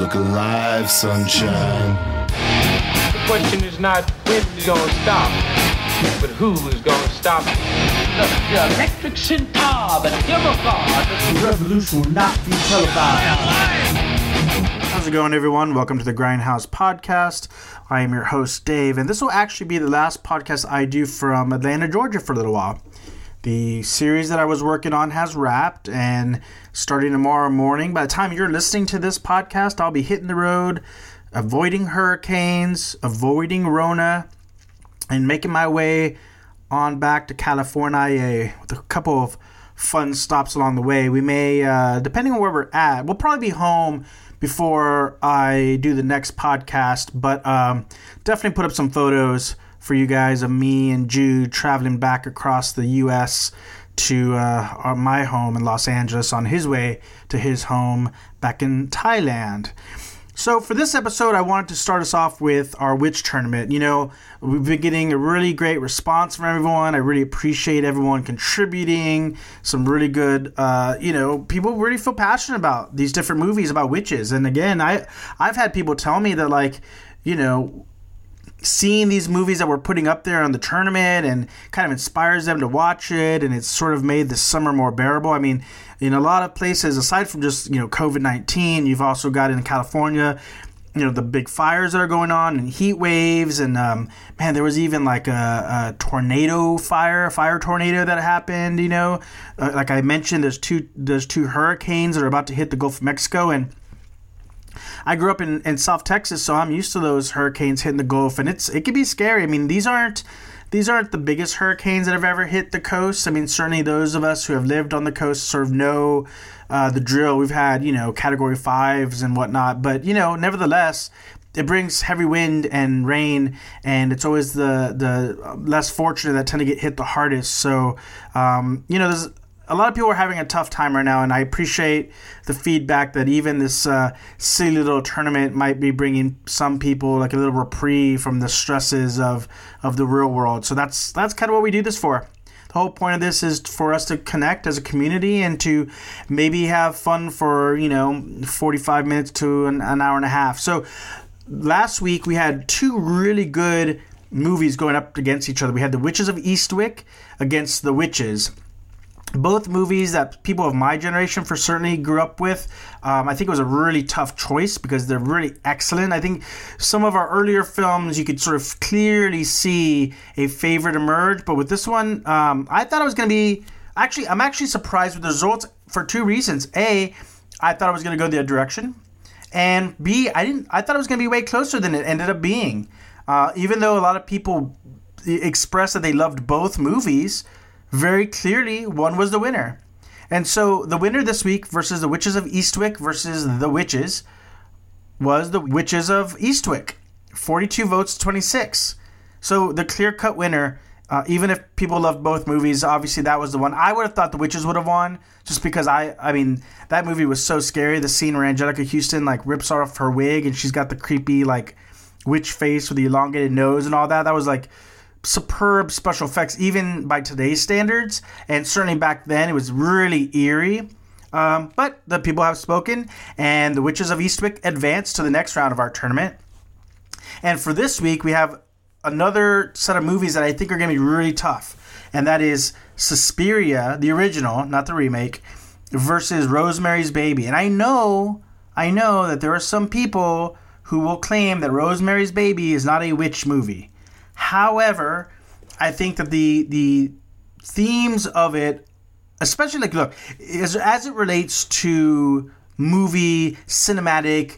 Look alive, sunshine. The question is not when it's gonna stop, but who is gonna stop it. The electric centaur, the demigod. The revolution will not be televised. How's it going, everyone? Welcome to the Grindhouse Podcast. I am your host, Dave, and this will actually be the last podcast I do from Atlanta, Georgia for a little while. The series that I was working on has wrapped, and starting tomorrow morning, by the time you're listening to this podcast, I'll be hitting the road, avoiding hurricanes, avoiding Rona, and making my way on back to California with a couple of fun stops along the way. We may, uh, depending on where we're at, we'll probably be home before I do the next podcast, but um, definitely put up some photos for you guys of me and Jude traveling back across the U.S. to uh, my home in Los Angeles on his way to his home back in Thailand. So, for this episode, I wanted to start us off with our witch tournament. You know, we've been getting a really great response from everyone. I really appreciate everyone contributing. Some really good, uh, you know, people really feel passionate about these different movies about witches. And again, I I've had people tell me that like, you know, seeing these movies that we're putting up there on the tournament and kind of inspires them to watch it and it's sort of made the summer more bearable. I mean, in a lot of places, aside from just, you know, COVID 19, you've also got in California, you know, the big fires that are going on and heat waves. And um, man, there was even like a, a, tornado fire, a fire tornado that happened, you know. Uh, like I mentioned, there's two, there's two hurricanes that are about to hit the Gulf of Mexico. And I grew up in, in South Texas, so I'm used to those hurricanes hitting the Gulf, and it's it can be scary. I mean, these aren't these aren't the biggest hurricanes that have ever hit the coast. I mean, certainly those of us who have lived on the coast sort of know uh, the drill. We've had you know Category fives and whatnot, but you know, nevertheless, it brings heavy wind and rain, and it's always the the less fortunate that tend to get hit the hardest. So, um, you know, there's a lot of people are having a tough time right now, and I appreciate the feedback that even this uh, silly little tournament might be bringing some people like a little reprieve from the stresses of of the real world. So that's that's kind of what we do this for. The whole point of this is for us to connect as a community and to maybe have fun for you know 45 minutes to an, an hour and a half. So last week we had two really good movies going up against each other. We had The Witches of Eastwick against The Witches both movies that people of my generation for certainly grew up with. Um, I think it was a really tough choice because they're really excellent. I think some of our earlier films you could sort of clearly see a favorite emerge, but with this one, um, I thought it was going to be. Actually, I'm actually surprised with the results for two reasons. A, I thought it was going to go the other direction, and B, I didn't. I thought it was going to be way closer than it ended up being. Uh, even though a lot of people expressed that they loved both movies very clearly one was the winner. And so the winner this week versus the Witches of Eastwick versus the Witches was the Witches of Eastwick. 42 votes 26. So the clear cut winner, uh, even if people loved both movies, obviously that was the one. I would have thought the Witches would have won just because I, I mean, that movie was so scary. The scene where Anjelica Huston like rips off her wig and she's got the creepy like witch face with the elongated nose and all that. That was like superb special effects, even by today's standards, and certainly back then it was really eerie. Um, but the people have spoken, and the Witches of Eastwick advance to the next round of our tournament. And for this week, we have another set of movies that I think are going to be really tough, and that is Suspiria, the original, not the remake, versus Rosemary's Baby. And I know, I know that there are some people who will claim that Rosemary's Baby is not a witch movie. However, I think that the the themes of it, especially like look, as, as it relates to movie cinematic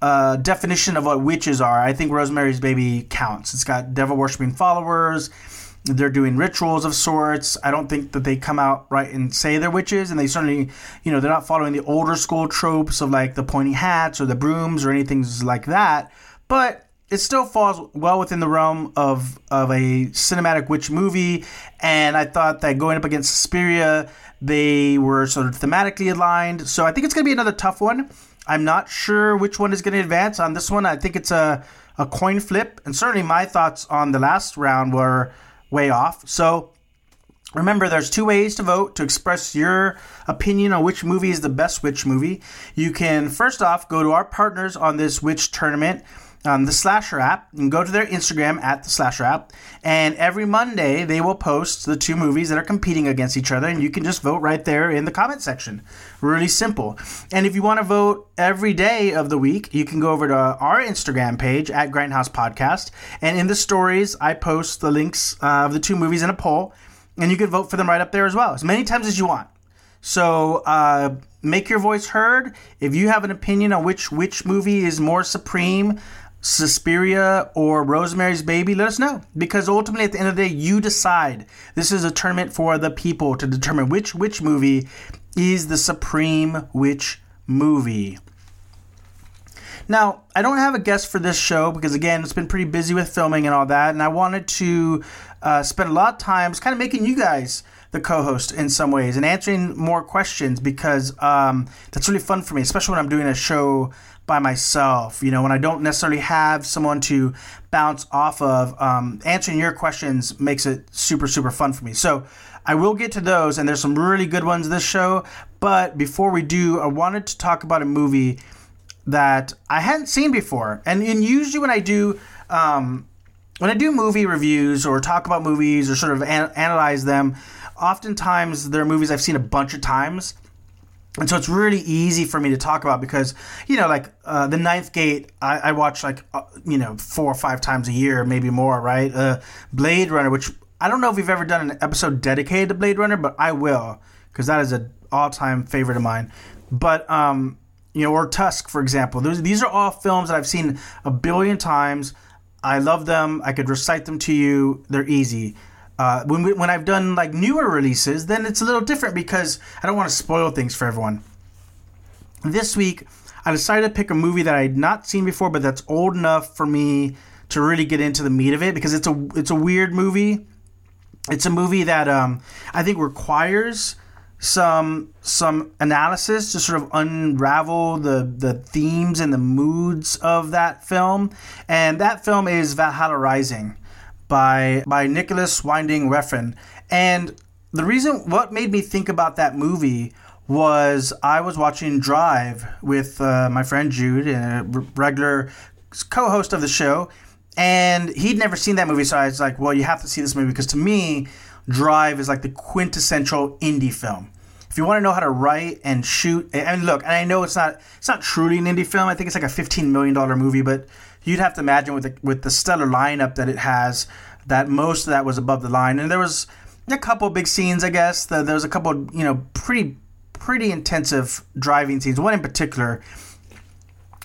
uh, definition of what witches are, I think Rosemary's Baby counts. It's got devil worshipping followers. They're doing rituals of sorts. I don't think that they come out right and say they're witches, and they certainly, you know, they're not following the older school tropes of like the pointy hats or the brooms or anything like that. But it still falls well within the realm of of a cinematic witch movie, and I thought that going up against Suspiria, they were sort of thematically aligned. So I think it's going to be another tough one. I'm not sure which one is going to advance on this one. I think it's a a coin flip, and certainly my thoughts on the last round were way off. So Remember, there's two ways to vote to express your opinion on which movie is the best Witch movie. You can first off go to our partners on this Witch tournament um, the Slasher app. You can go to their Instagram at the Slasher app, and every Monday they will post the two movies that are competing against each other, and you can just vote right there in the comment section. Really simple. And if you want to vote every day of the week, you can go over to our Instagram page at Grindhouse Podcast, and in the stories I post the links uh, of the two movies in a poll, and you can vote for them right up there as well, as many times as you want. So uh, make your voice heard. If you have an opinion on which which movie is more supreme, Suspiria or Rosemary's Baby, let us know. Because ultimately, at the end of the day, you decide. This is a tournament for the people to determine which which movie is the supreme which movie. Now, I don't have a guest for this show because, again, it's been pretty busy with filming and all that, and I wanted to uh, spend a lot of time kind of making you guys the co-host in some ways and answering more questions because um, that's really fun for me, especially when I'm doing a show by myself. You know, when I don't necessarily have someone to bounce off of, um, answering your questions makes it super, super fun for me. So I will get to those, and there's some really good ones this show. But before we do, I wanted to talk about a movie that I hadn't seen before. And, and usually when I do, um, when I do movie reviews or talk about movies or sort of an- analyze them, oftentimes there are movies I've seen a bunch of times and so it's really easy for me to talk about because you know like uh, the ninth gate i, I watch like uh, you know four or five times a year maybe more right? Uh, blade runner which i don't know if we've ever done an episode dedicated to blade runner but i will because that is an all-time favorite of mine. But um you know or tusk for example. Those, these are all films that i've seen a billion times. I love them. I could recite them to you. They're easy uh, when we, when I've done like newer releases, then it's a little different because I don't want to spoil things for everyone. This week, I decided to pick a movie that I had not seen before, but that's old enough for me to really get into the meat of it because it's a it's a weird movie. It's a movie that um, I think requires some some analysis to sort of unravel the the themes and the moods of that film, and that film is Valhalla Rising by by Nicolas Winding Refn. And the reason what made me think about that movie was I was watching Drive with uh, my friend Jude, a regular co-host of the show, and he'd never seen that movie. So I was like, "Well, you have to see this movie because to me, Drive is like the quintessential indie film." If you want to know how to write and shoot, and look, and I know it's not it's not truly an indie film. I think it's like a fifteen million dollar movie, but you'd have to imagine with the, with the stellar lineup that it has, that most of that was above the line. And there was a couple big scenes, I guess. There was a couple, you know, pretty pretty intensive driving scenes. One in particular.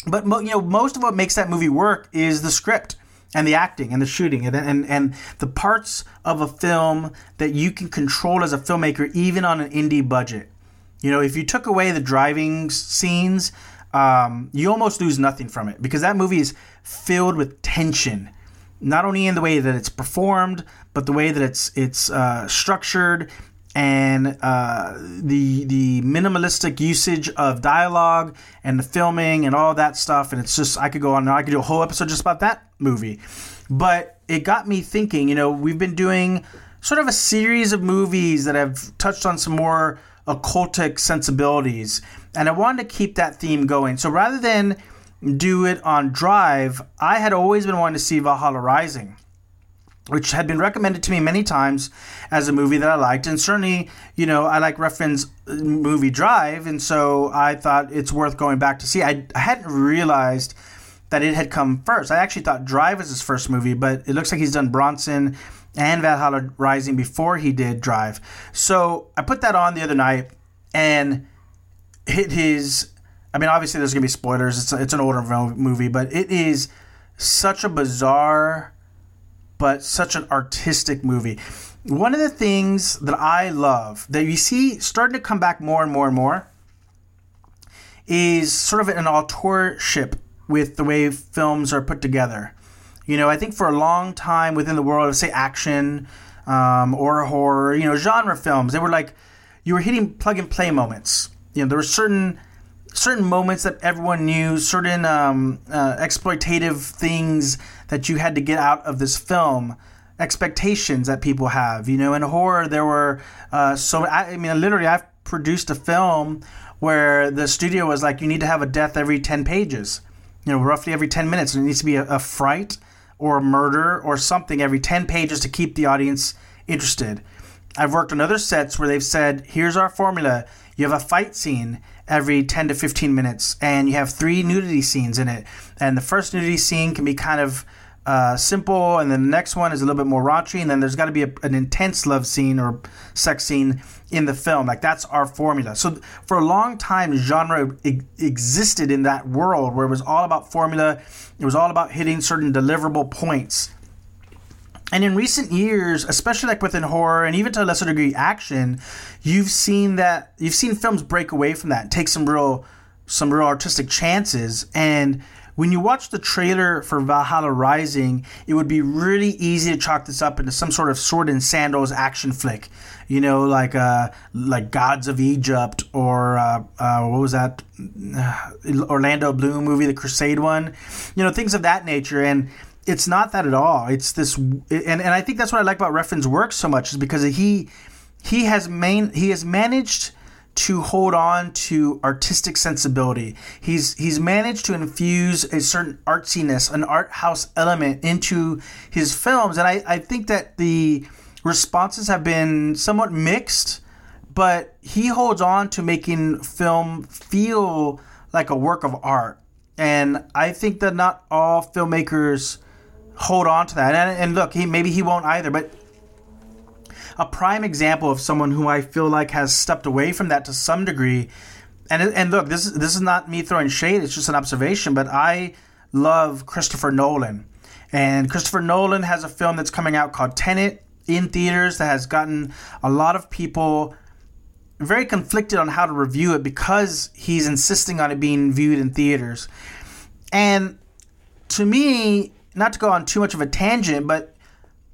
But you know, most of what makes that movie work is the script and the acting and the shooting and, and and the parts of a film that you can control as a filmmaker, even on an indie budget. You know, if you took away the driving scenes, um, you almost lose nothing from it because that movie is filled with tension, not only in the way that it's performed, but the way that it's it's uh, structured and uh, the the minimalistic usage of dialogue and the filming and all that stuff. And it's just I could go on. I could do a whole episode just about that movie, but it got me thinking. You know, we've been doing sort of a series of movies that have touched on some more occultic sensibilities and I wanted to keep that theme going. So rather than do it on Drive, I had always been wanting to see Valhalla Rising, which had been recommended to me many times as a movie that I liked. And certainly, you know, I like Refn's uh, movie Drive, and so I thought it's worth going back to see. I, I hadn't realized that it had come first. I actually thought Drive was his first movie, but it looks like he's done Bronson and Valhalla Rising before he did Drive. So I put that on the other night, and hit his. I mean, obviously, there's gonna be spoilers. It's a, it's an older movie, but it is such a bizarre, but such an artistic movie. One of the things that I love that you see starting to come back more and more and more is sort of an authorship with the way films are put together. You know, I think for a long time within the world of say action um, or horror, you know, genre films, they were like you were hitting plug and play moments you know there were certain certain moments that everyone knew, certain um, uh, exploitative things that you had to get out of this film. expectations that people have. You know, in horror, there were uh, so I, I mean, literally, I've produced a film where the studio was like, you need to have a death every ten pages. You know, roughly every ten minutes. And it needs to be a, a fright or a murder or something every ten pages to keep the audience interested. I've worked on other sets where they've said, here's our formula. You have a fight scene every 10 to 15 minutes, and you have three nudity scenes in it. And the first nudity scene can be kind of uh, simple, and then the next one is a little bit more raunchy, and then there's got to be a, an intense love scene or sex scene in the film. Like that's our formula. So for a long time, genre e- existed in that world where it was all about formula. It was all about hitting certain deliverable points. And in recent years, especially like within horror and even to a lesser degree action, you've seen that you've seen films break away from that, take some real some real artistic chances. And when you watch the trailer for Valhalla Rising, it would be really easy to chalk this up into some sort of sword and sandals action flick. You know, like uh, like Gods of Egypt or uh, uh, what was that Orlando Bloom movie, the Crusade one. You know, things of that nature. And it's not that at all. It's this, and, and I think that's what I like about Refn's work so much is because he he has main he has managed to hold on to artistic sensibility. He's he's managed to infuse a certain artsiness, an art house element into his films, and I, I think that the responses have been somewhat mixed, but he holds on to making film feel like a work of art. And I think that not all filmmakers hold on to that. And, and look, he maybe he won't either, but a prime example of someone who I feel like has stepped away from that to some degree. And and look, this is this is not me throwing shade; it's just an observation. But I love Christopher Nolan, and Christopher Nolan has a film that's coming out called Tenet in theaters that has gotten a lot of people very conflicted on how to review it because he's insisting on it being viewed in theaters. And to me, not to go on too much of a tangent, but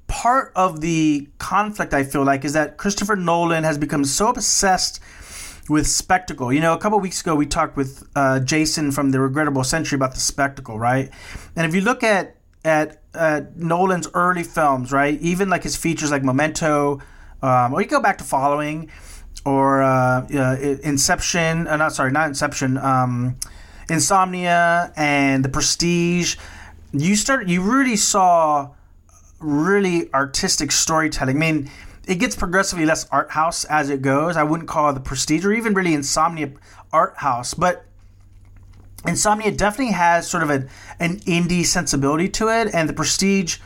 part of the conflict I feel like is that Christopher Nolan has become so obsessed with spectacle. You know, a couple weeks ago we talked with uh, Jason from the Regrettable Century about the spectacle, right? And if you look at at uh, Nolan's early films, right, even like his features like Memento, um, or you go back to Following, or uh, Inception, uh, not sorry, not Inception, um, Insomnia, and The Prestige. You start, you really saw really artistic storytelling. I mean, it gets progressively less art house as it goes. I wouldn't call the prestige or even really insomnia art house, but insomnia definitely has sort of a, an indie sensibility to it, and the prestige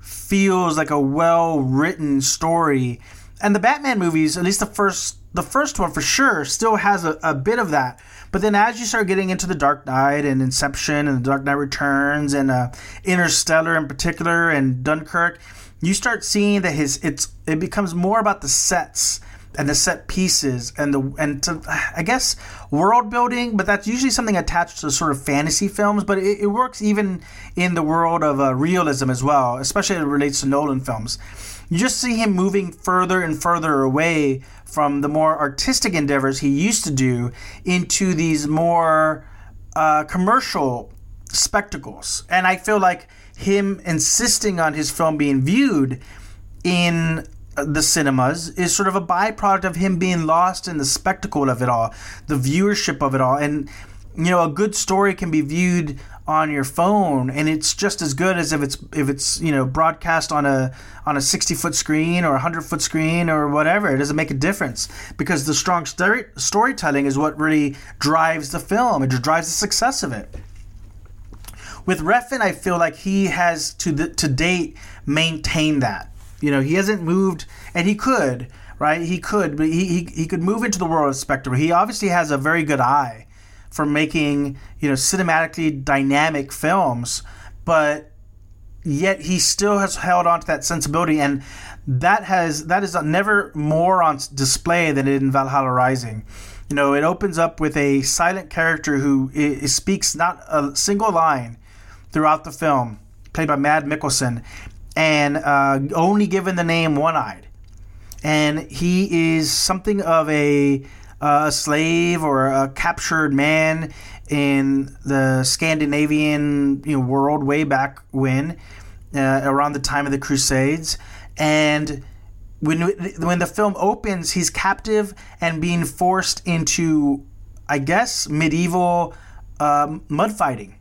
feels like a well written story. And the Batman movies, at least the first the first one for sure, still has a, a bit of that. But then as you start getting into the Dark Knight and Inception and the Dark Knight Returns and uh, Interstellar in particular and Dunkirk, you start seeing that his it's it becomes more about the sets and the set pieces and the and to, I guess world building, but that's usually something attached to sort of fantasy films. But it, it works even in the world of uh, realism as well, especially it relates to Nolan films. You just see him moving further and further away from the more artistic endeavors he used to do into these more uh, commercial spectacles. And I feel like him insisting on his film being viewed in the cinemas is sort of a byproduct of him being lost in the spectacle of it all, the viewership of it all. And, you know, a good story can be viewed on your phone and it's just as good as if it's if it's you know broadcast on a on a 60 foot screen or a 100 foot screen or whatever. It doesn't make a difference because the strong story, storytelling is what really drives the film. It drives the success of it. With Refn I feel like he has to the, to date maintained that. You know he hasn't moved and he could right? He could but he, he, he could move into the world of Spectre. he obviously has a very good eye for making you know cinematically dynamic films, but yet he still has held on to that sensibility, and that has that is never more on display than in Valhalla Rising. You know, it opens up with a silent character who speaks not a single line throughout the film, played by Mads Mikkelsen, and uh, only given the name One Eyed. And he is something of a a slave or a captured man in the Scandinavian you know, world way back when. uh, around the time of the Crusades, and when when the film opens, he's captive and being forced into, I guess, medieval um, mud fighting.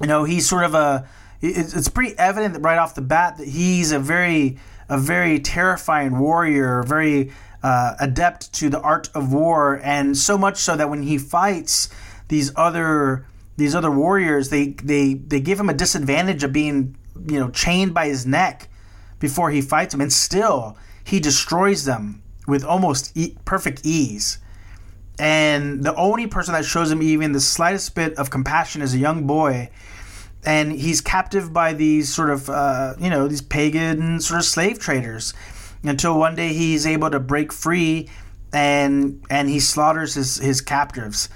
You know, he's sort of a. It's, it's pretty evident right off the bat that he's a very a very terrifying warrior, very uh, adept to the art of war, and so much so that when he fights these other these other warriors, they they they give him a disadvantage of being you know chained by his neck before he fights them, and still he destroys them with almost e- perfect ease. And the only person that shows him even the slightest bit of compassion is a young boy, and he's captive by these sort of uh, you know these pagan sort of slave traders until one day he's able to break free and and he slaughters his his captives.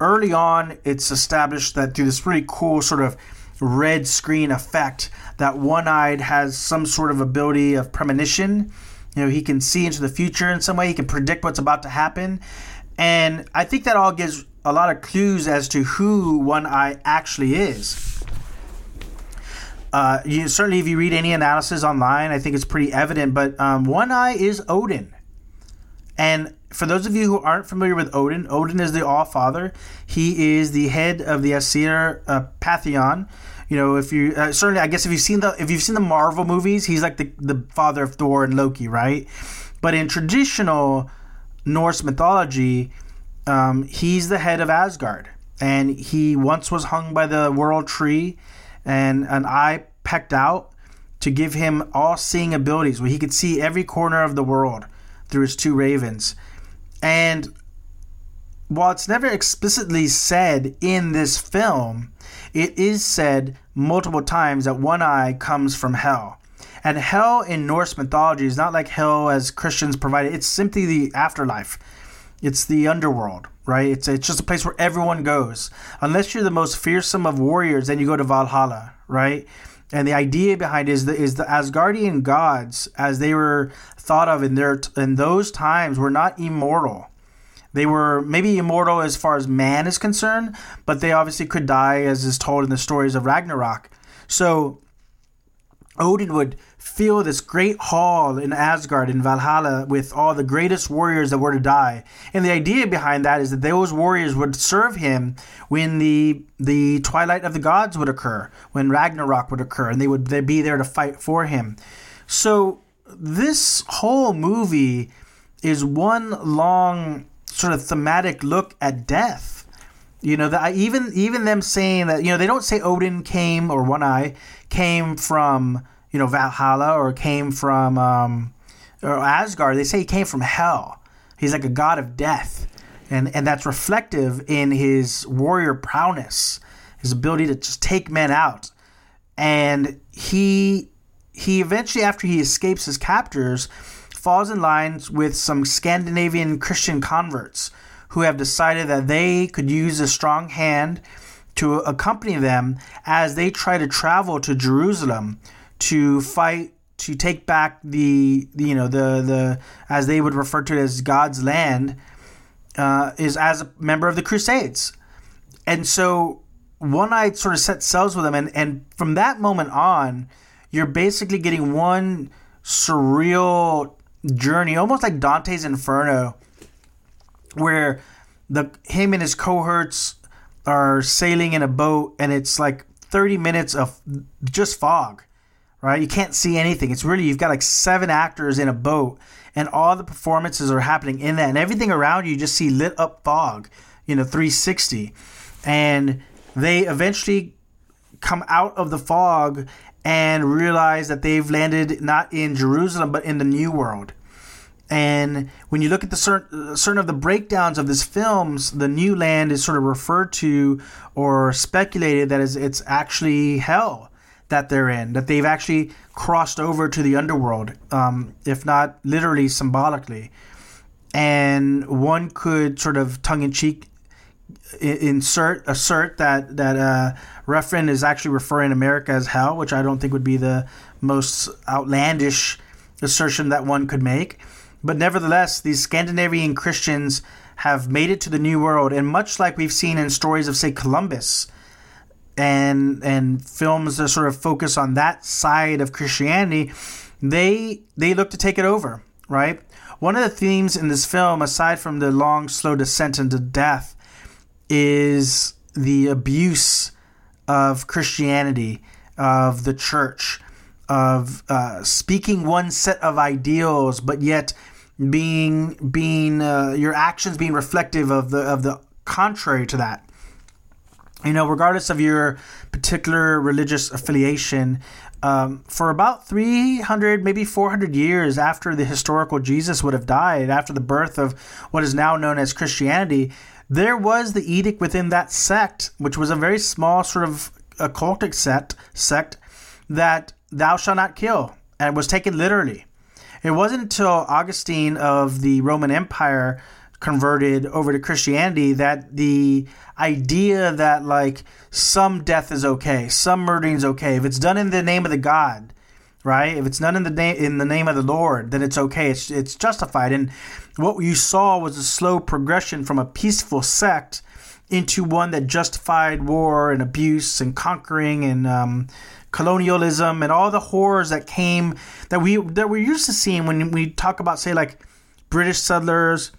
Early on, it's established that through this really cool sort of red screen effect that one-eyed has some sort of ability of premonition. You know he can see into the future in some way. He can predict what's about to happen. And i think that all gives a lot of clues as to who one eye actually is uh, you, certainly if you read any analysis online i think it's pretty evident but um, one eye is odin and for those of you who aren't familiar with Odin, Odin is the All Father. He is the head of the Aesir uh, Pantheon. You know, if you uh, certainly, I guess if you've seen the if you've seen the Marvel movies, he's like the the father of Thor and Loki, right? But in traditional Norse mythology, um, he's the head of Asgard, and he once was hung by the World Tree, and an eye pecked out to give him all-seeing abilities, where he could see every corner of the world through his two ravens. And while it's never explicitly said in this film, it is said multiple times that one eye comes from hell. And hell in Norse mythology is not like hell as Christians provide it. It's simply the afterlife. It's the underworld, right? It's, it's just a place where everyone goes. Unless you're the most fearsome of warriors, then you go to Valhalla, right? And the idea behind is the, is the Asgardian gods, as they were thought of in their in those times, were not immortal. They were maybe immortal as far as man is concerned, but they obviously could die, as is told in the stories of Ragnarok. So Odin would fill this great hall in Asgard in Valhalla with all the greatest warriors that were to die. And the idea behind that is that those warriors would serve him when the the twilight of the gods would occur, when Ragnarok would occur, and they would they'd be there to fight for him. So this whole movie is one long sort of thematic look at death. You know, that even even them saying that you know they don't say Odin came or One Eye came from you know Valhalla or came from um, or Asgard. They say he came from hell. He's like a god of death, and and that's reflective in his warrior prowess, his ability to just take men out. And he he eventually, after he escapes his captors, falls in line with some Scandinavian Christian converts who have decided that they could use a strong hand to accompany them as they try to travel to Jerusalem to fight to take back the, you know the the as they would refer to it as God's land uh, is as a member of the Crusades, and so one night sort of set sails with them, and and from that moment on, you're basically getting one surreal journey, almost like Dante's Inferno, where the him and his cohorts are sailing in a boat, and it's like 30 minutes of just fog, right? You can't see anything. It's really you've got like seven actors in a boat, and all the performances are happening in that, and everything around you, you just see lit up fog, you know, 360, and they eventually come out of the fog and realize that they've landed not in Jerusalem but in the New World. And when you look at the certain, certain of the breakdowns of these films, the new land is sort of referred to or speculated that is it's actually hell that they're in, that they've actually crossed over to the underworld, um, if not literally symbolically. And one could sort of tongue in cheek insert assert that that uh, Refn is actually referring America as hell, which I don't think would be the most outlandish assertion that one could make. But nevertheless, these Scandinavian Christians have made it to the New World, and much like we've seen in stories of, say, Columbus, and and films that sort of focus on that side of Christianity, they they look to take it over, right? One of the themes in this film, aside from the long, slow descent into death, is the abuse of Christianity, of the church, of uh, speaking one set of ideals, but yet being being uh, your actions being reflective of the of the contrary to that you know, regardless of your particular religious affiliation, um, for about 300, maybe 400 years after the historical Jesus would have died, after the birth of what is now known as Christianity, there was the edict within that sect, which was a very small sort of occultic sect, sect that thou shalt not kill, and was taken literally. It wasn't until Augustine of the Roman Empire converted over to Christianity that the idea that like some death is okay, some murdering is okay if it's done in the name of the God, right? If it's done in the name in the name of the Lord, then it's okay. It's it's justified. And what you saw was a slow progression from a peaceful sect into one that justified war and abuse and conquering and um, colonialism and all the horrors that came that we that we're used to seeing when we talk about say like British settlers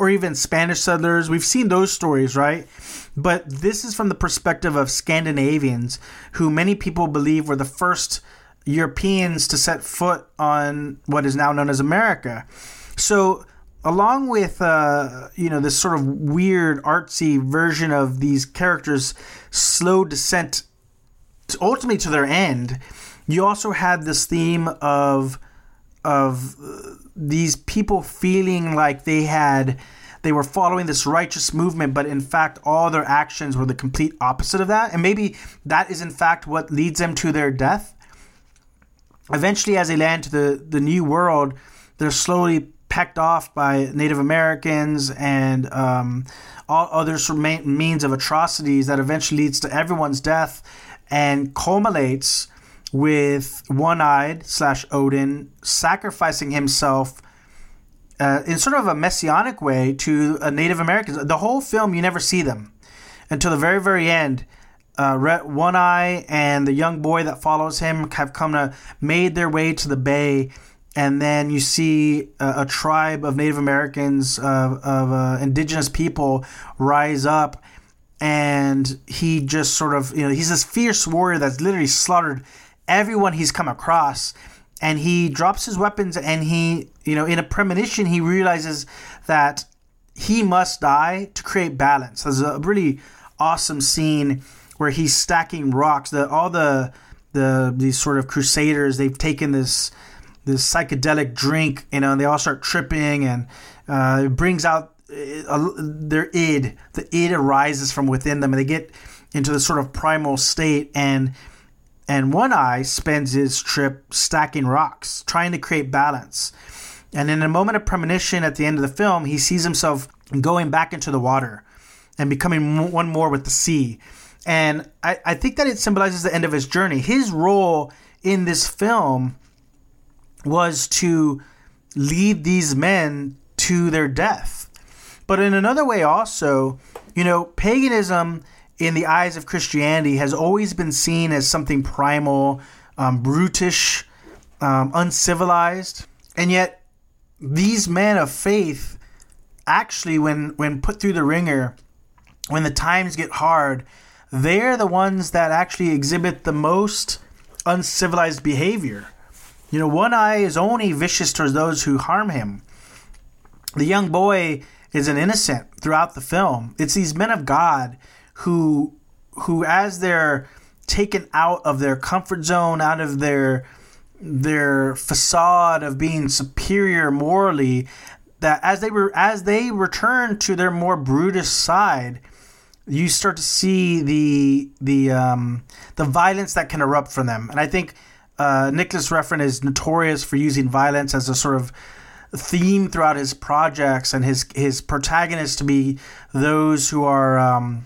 or even Spanish settlers. We've seen those stories, right? But this is from the perspective of Scandinavians, who many people believe were the first Europeans to set foot on what is now known as America. So, along with uh, you know this sort of weird artsy version of these characters' slow descent, ultimately to their end, you also had this theme of of these people feeling like they had they were following this righteous movement, but in fact, all their actions were the complete opposite of that. And maybe that is in fact what leads them to their death. Eventually, as they land to the, the new world, they're slowly pecked off by Native Americans and um, all other means of atrocities that eventually leads to everyone's death and culminates with one-eyed slash Odin sacrificing himself uh, in sort of a messianic way to uh, Native Americans. The whole film, you never see them until the very, very end. Uh, One Eye and the young boy that follows him have come to made their way to the bay, and then you see a, a tribe of Native Americans, of uh, indigenous people, rise up, and he just sort of, you know, he's this fierce warrior that's literally slaughtered everyone he's come across and he drops his weapons and he you know in a premonition he realizes that he must die to create balance. There's a really awesome scene where he's stacking rocks. The all the the these sort of crusaders they've taken this this psychedelic drink you know and they all start tripping and uh, it brings out uh, their id. The id arises from within them and they get into this sort of primal state and and One Eye spends his trip stacking rocks, trying to create balance. And in a moment of premonition at the end of the film, he sees himself going back into the water and becoming one more with the sea. And I, I think that it symbolizes the end of his journey. His role in this film was to lead these men to their death. But in another way, also, you know, paganism in the eyes of Christianity, has always been seen as something primal, um, brutish, um, uncivilized. And yet, these men of faith actually, when, when put through the ringer, when the times get hard, they're the ones that actually exhibit the most uncivilized behavior. You know, one eye is only vicious towards those who harm him. The young boy is an innocent throughout the film. It's these men of God who who as they're taken out of their comfort zone, out of their their facade of being superior morally, that as they were as they return to their more brutish side, you start to see the the um, the violence that can erupt from them. And I think uh, Nicolas Refn is notorious for using violence as a sort of theme throughout his projects and his his protagonists to be those who are um,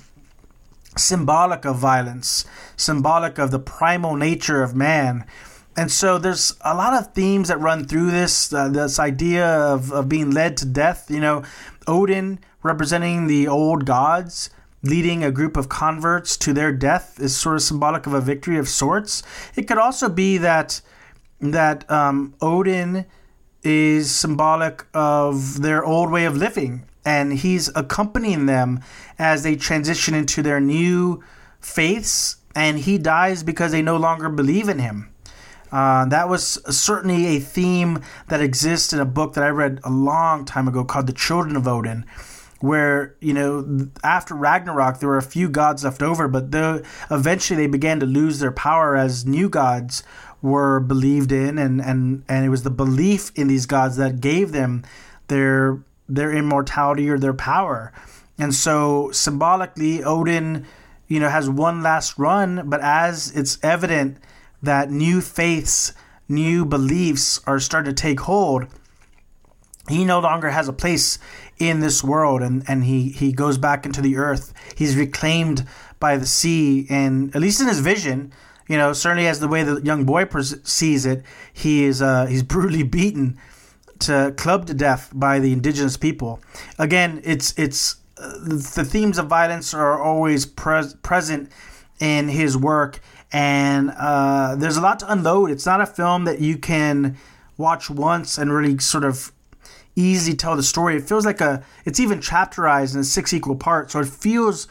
symbolic of violence, symbolic of the primal nature of man. And so there's a lot of themes that run through this uh, this idea of, of being led to death. You know, Odin representing the old gods, leading a group of converts to their death is sort of symbolic of a victory of sorts. It could also be that that um, Odin is symbolic of their old way of living, and he's accompanying them as they transition into their new faiths, and he dies because they no longer believe in him. Uh, that was certainly a theme that exists in a book that I read a long time ago called The Children of Odin, where, you know, after Ragnarok, there were a few gods left over, but the, eventually they began to lose their power as new gods were believed in, and, and, and it was the belief in these gods that gave them their, their immortality or their power. And so symbolically, Odin, you know, has one last run, but as it's evident that new faiths, new beliefs are starting to take hold, he no longer has a place in this world and, and he, he goes back into the earth. He's reclaimed by the sea, and at least in his vision, you know, certainly as the way the young boy sees it, he is uh, he's brutally beaten to clubbed to death by the indigenous people. Again, it's it's uh, the themes of violence are always pres- present in his work, and uh, there's a lot to unload. It's not a film that you can watch once and really sort of easy tell the story. It feels like a it's even chapterized in six equal parts, so it feels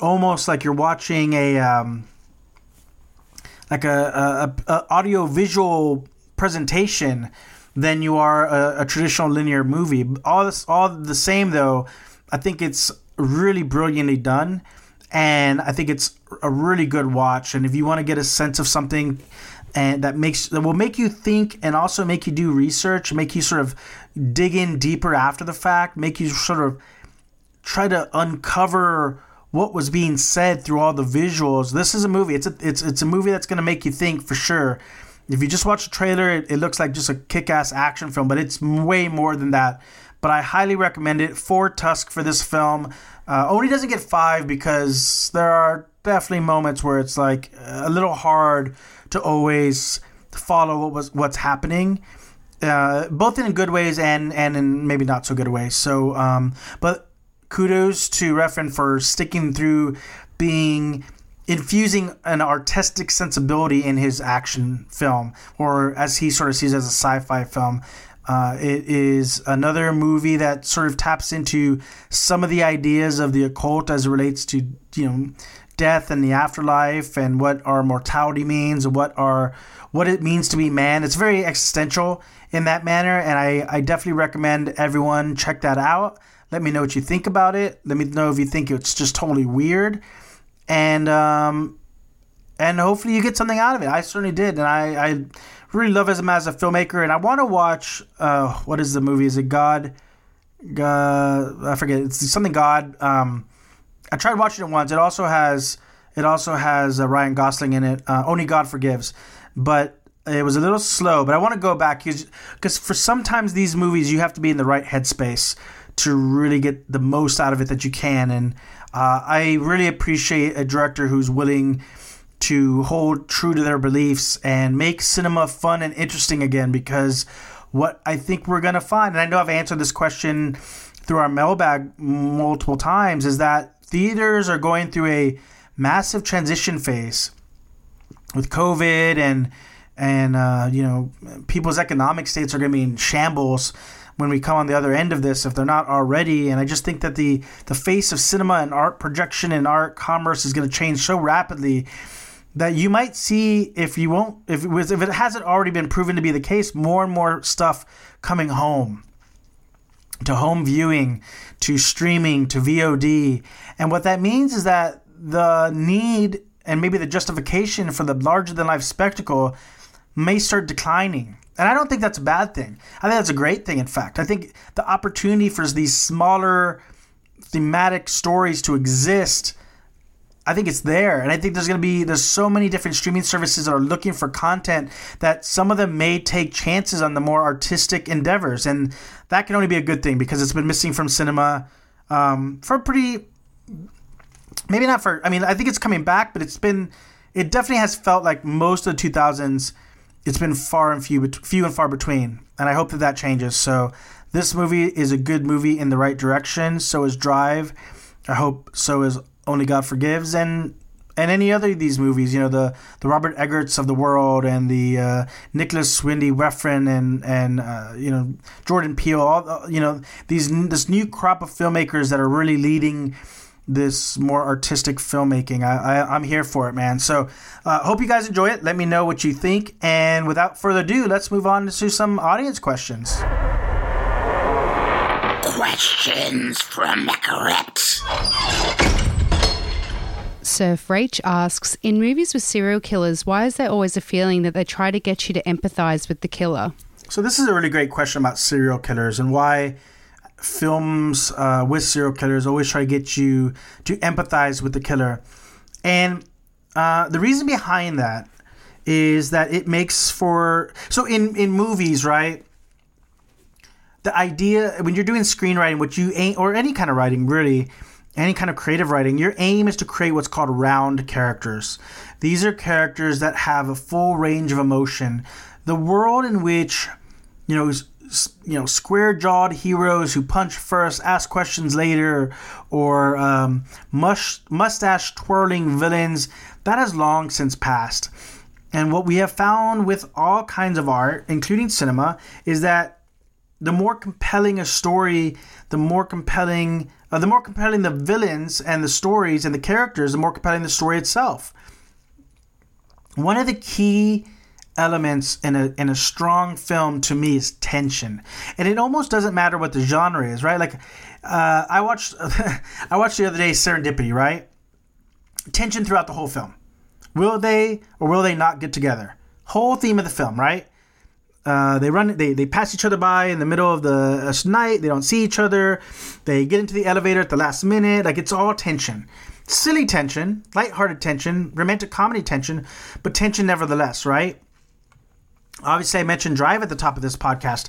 almost like you're watching a um, like a, a, a audio visual presentation than you are a, a, traditional linear movie. All this, all the same though, I think it's really brilliantly done and I think it's a really good watch. And if you want to get a sense of something and that makes that will make you think and also make you do research, make you sort of dig in deeper after the fact, make you sort of try to uncover what was being said through all the visuals. This is a movie. It's a it's it's a movie that's going to make you think for sure. If you just watch the trailer, it, it looks like just a kick-ass action film, but it's way more than that. But I highly recommend it. For Tusk for this film. Uh, only doesn't get five because there are definitely moments where it's like a little hard to always follow what was what's happening, uh, both in good ways and and in maybe not so good ways. So, um, but kudos to Refn for sticking through being infusing an artistic sensibility in his action film, or as he sort of sees as a sci-fi film. Uh, it is another movie that sort of taps into some of the ideas of the occult as it relates to you know death and the afterlife and what our mortality means and what our what it means to be man. It's very existential in that manner, and I, I definitely recommend everyone check that out. Let me know what you think about it. Let me know if you think it's just totally weird, and um, and hopefully you get something out of it. I certainly did, and I, I really love him as a filmmaker, and I want to watch. Uh, what is the movie? Is it God? God, I forget. It's something God. Um, I tried watching it once. It also has it also has uh, Ryan Gosling in it. Uh, Only God Forgives, but it was a little slow. But I want to go back because for sometimes these movies you have to be in the right headspace to really get the most out of it that you can. And uh, I really appreciate a director who's willing to hold true to their beliefs and make cinema fun and interesting again because what I think we're going to find, and I know I've answered this question through our mailbag multiple times, is that theaters are going through a massive transition phase with COVID and and uh, you know people's economic states are going to be in shambles when we come on the other end of this if they're not already. And i just think that the the face of cinema and art projection and art commerce is going to change so rapidly that you might see if you won't if it was if it hasn't already been proven to be the case more and more stuff coming home to home viewing to streaming to VOD and what that means is that the need and maybe the justification for the larger than life spectacle may start declining and I don't think that's a bad thing. I think that's a great thing in fact. I think the opportunity for these smaller thematic stories to exist I think it's there, and I think there's going to be there's so many different streaming services that are looking for content that some of them may take chances on the more artistic endeavors, and that can only be a good thing because it's been missing from cinema um, for pretty maybe not for I mean I think it's coming back, but it's been it definitely has felt like most of the 2000s it's been far and few few and far between, and I hope that that changes. So this movie is a good movie in the right direction. So is Drive. I hope so is Only God Forgives, and and any other of these movies, you know, the the Robert Eggers of the world and the uh, Nicolas Winding Refn and and uh, you know Jordan Peele, all uh, you know these this new crop of filmmakers that are really leading this more artistic filmmaking. I, I am here for it, man. So uh, hope you guys enjoy it. Let me know what you think. And without further ado, let's move on to some audience questions. Questions from Macaret. Surf Rach asks In movies with serial killers, why is there always a feeling that they try to get you to empathize with the killer? So, this is a really great question about serial killers and why films uh, with serial killers always try to get you to empathize with the killer. And uh, the reason behind that is that it makes for. So, in, in movies, right? The idea when you're doing screenwriting, what you ain't, or any kind of writing really, any kind of creative writing, your aim is to create what's called round characters. These are characters that have a full range of emotion. The world in which, you know, you know, square-jawed heroes who punch first, ask questions later, or um, mush, mustache-twirling villains, that has long since passed. And what we have found with all kinds of art, including cinema, is that the more compelling a story, the more compelling uh, the more compelling the villains and the stories and the characters, the more compelling the story itself. One of the key elements in a in a strong film to me is tension, and it almost doesn't matter what the genre is, right? Like, uh, I watched I watched the other day Serendipity, right? Tension throughout the whole film. Will they or will they not get together? Whole theme of the film, right? Uh, they run they, they pass each other by in the middle of the uh, night they don't see each other they get into the elevator at the last minute like it's all tension silly tension light-hearted tension romantic comedy tension but tension nevertheless right obviously i mentioned drive at the top of this podcast.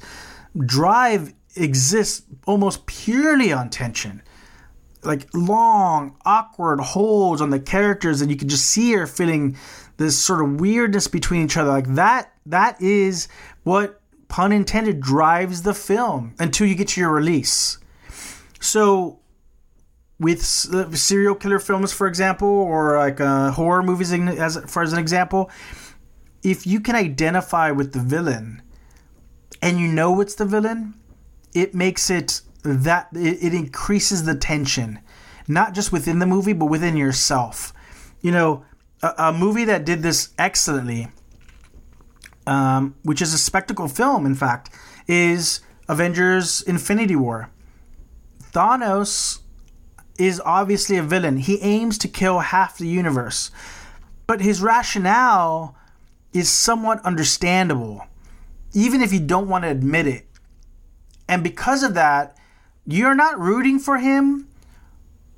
Drive exists almost purely on tension. Like long awkward holds on the characters and you can just see her feeling this sort of weirdness between each other. Like that that is what pun intended drives the film until you get to your release. So with serial killer films, for example, or like uh, horror movies as as an example, if you can identify with the villain and you know it's the villain, it makes it that it, it increases the tension, not just within the movie but within yourself. You know, a, a movie that did this excellently um, which is a spectacle film, in fact, is Avengers Infinity War. Thanos is obviously a villain. He aims to kill half the universe. But his rationale is somewhat understandable, even if you don't want to admit it. And because of that, you're not rooting for him,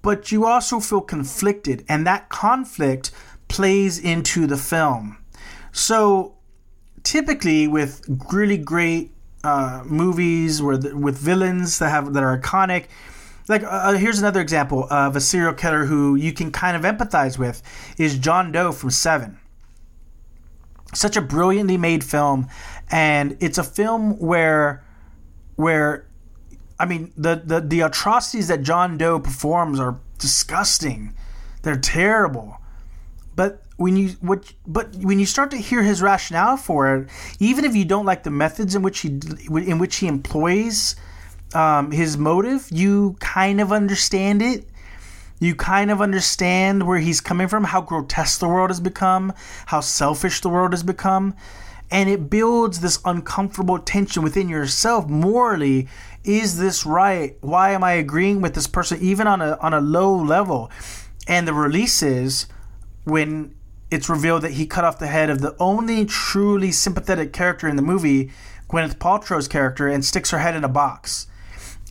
but you also feel conflicted. And that conflict plays into the film. So typically with really great uh, movies where the, with villains that have that are iconic. Like uh, uh, here's another example of a serial killer who you can kind of empathize with is John Doe from Seven. Such a brilliantly made film, and it's a film where where I mean the the, the atrocities that John Doe performs are disgusting. They're terrible. But when you what but when you start to hear his rationale for it, even if you don't like the methods in which he in which he employs um, his motive, you kind of understand it. You kind of understand where he's coming from, how grotesque the world has become, how selfish the world has become, and it builds this uncomfortable tension within yourself. Morally, is this right? Why am I agreeing with this person, even on a on a low level? And the release is when it's revealed that he cut off the head of the only truly sympathetic character in the movie, Gwyneth Paltrow's character, and sticks her head in a box.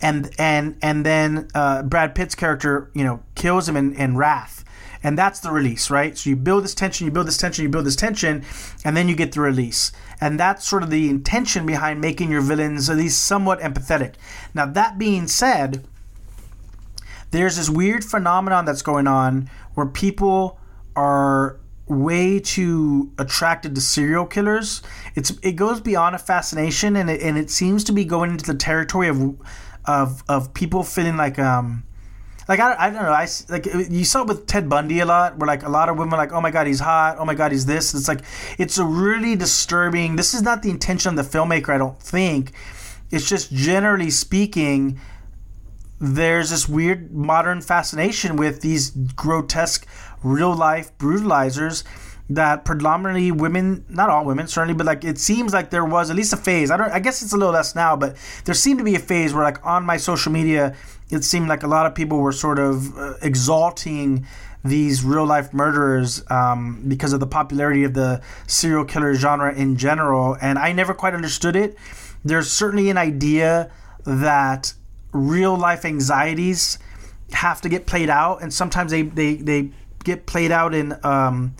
And and and then uh, Brad Pitt's character, you know, kills him in, in wrath. And that's the release, right? So you build this tension, you build this tension, you build this tension, and then you get the release. And that's sort of the intention behind making your villains at least somewhat empathetic. Now, that being said, there's this weird phenomenon that's going on where people are way too attracted to serial killers. It's it goes beyond a fascination, and it, and it seems to be going into the territory of of of people feeling like um like I, I don't know I like you saw it with Ted Bundy a lot where like a lot of women are like oh my god he's hot. Oh my god he's this. It's like it's a really disturbing this is not the intention of the filmmaker I don't think. It's just generally speaking there's this weird modern fascination with these grotesque real life brutalizers that predominantly women not all women certainly but like it seems like there was at least a phase i don't i guess it's a little less now but there seemed to be a phase where like on my social media it seemed like a lot of people were sort of uh, exalting these real life murderers um, because of the popularity of the serial killer genre in general and i never quite understood it. There's certainly an idea that real life anxieties have to get played out and sometimes they they, they get played out in um,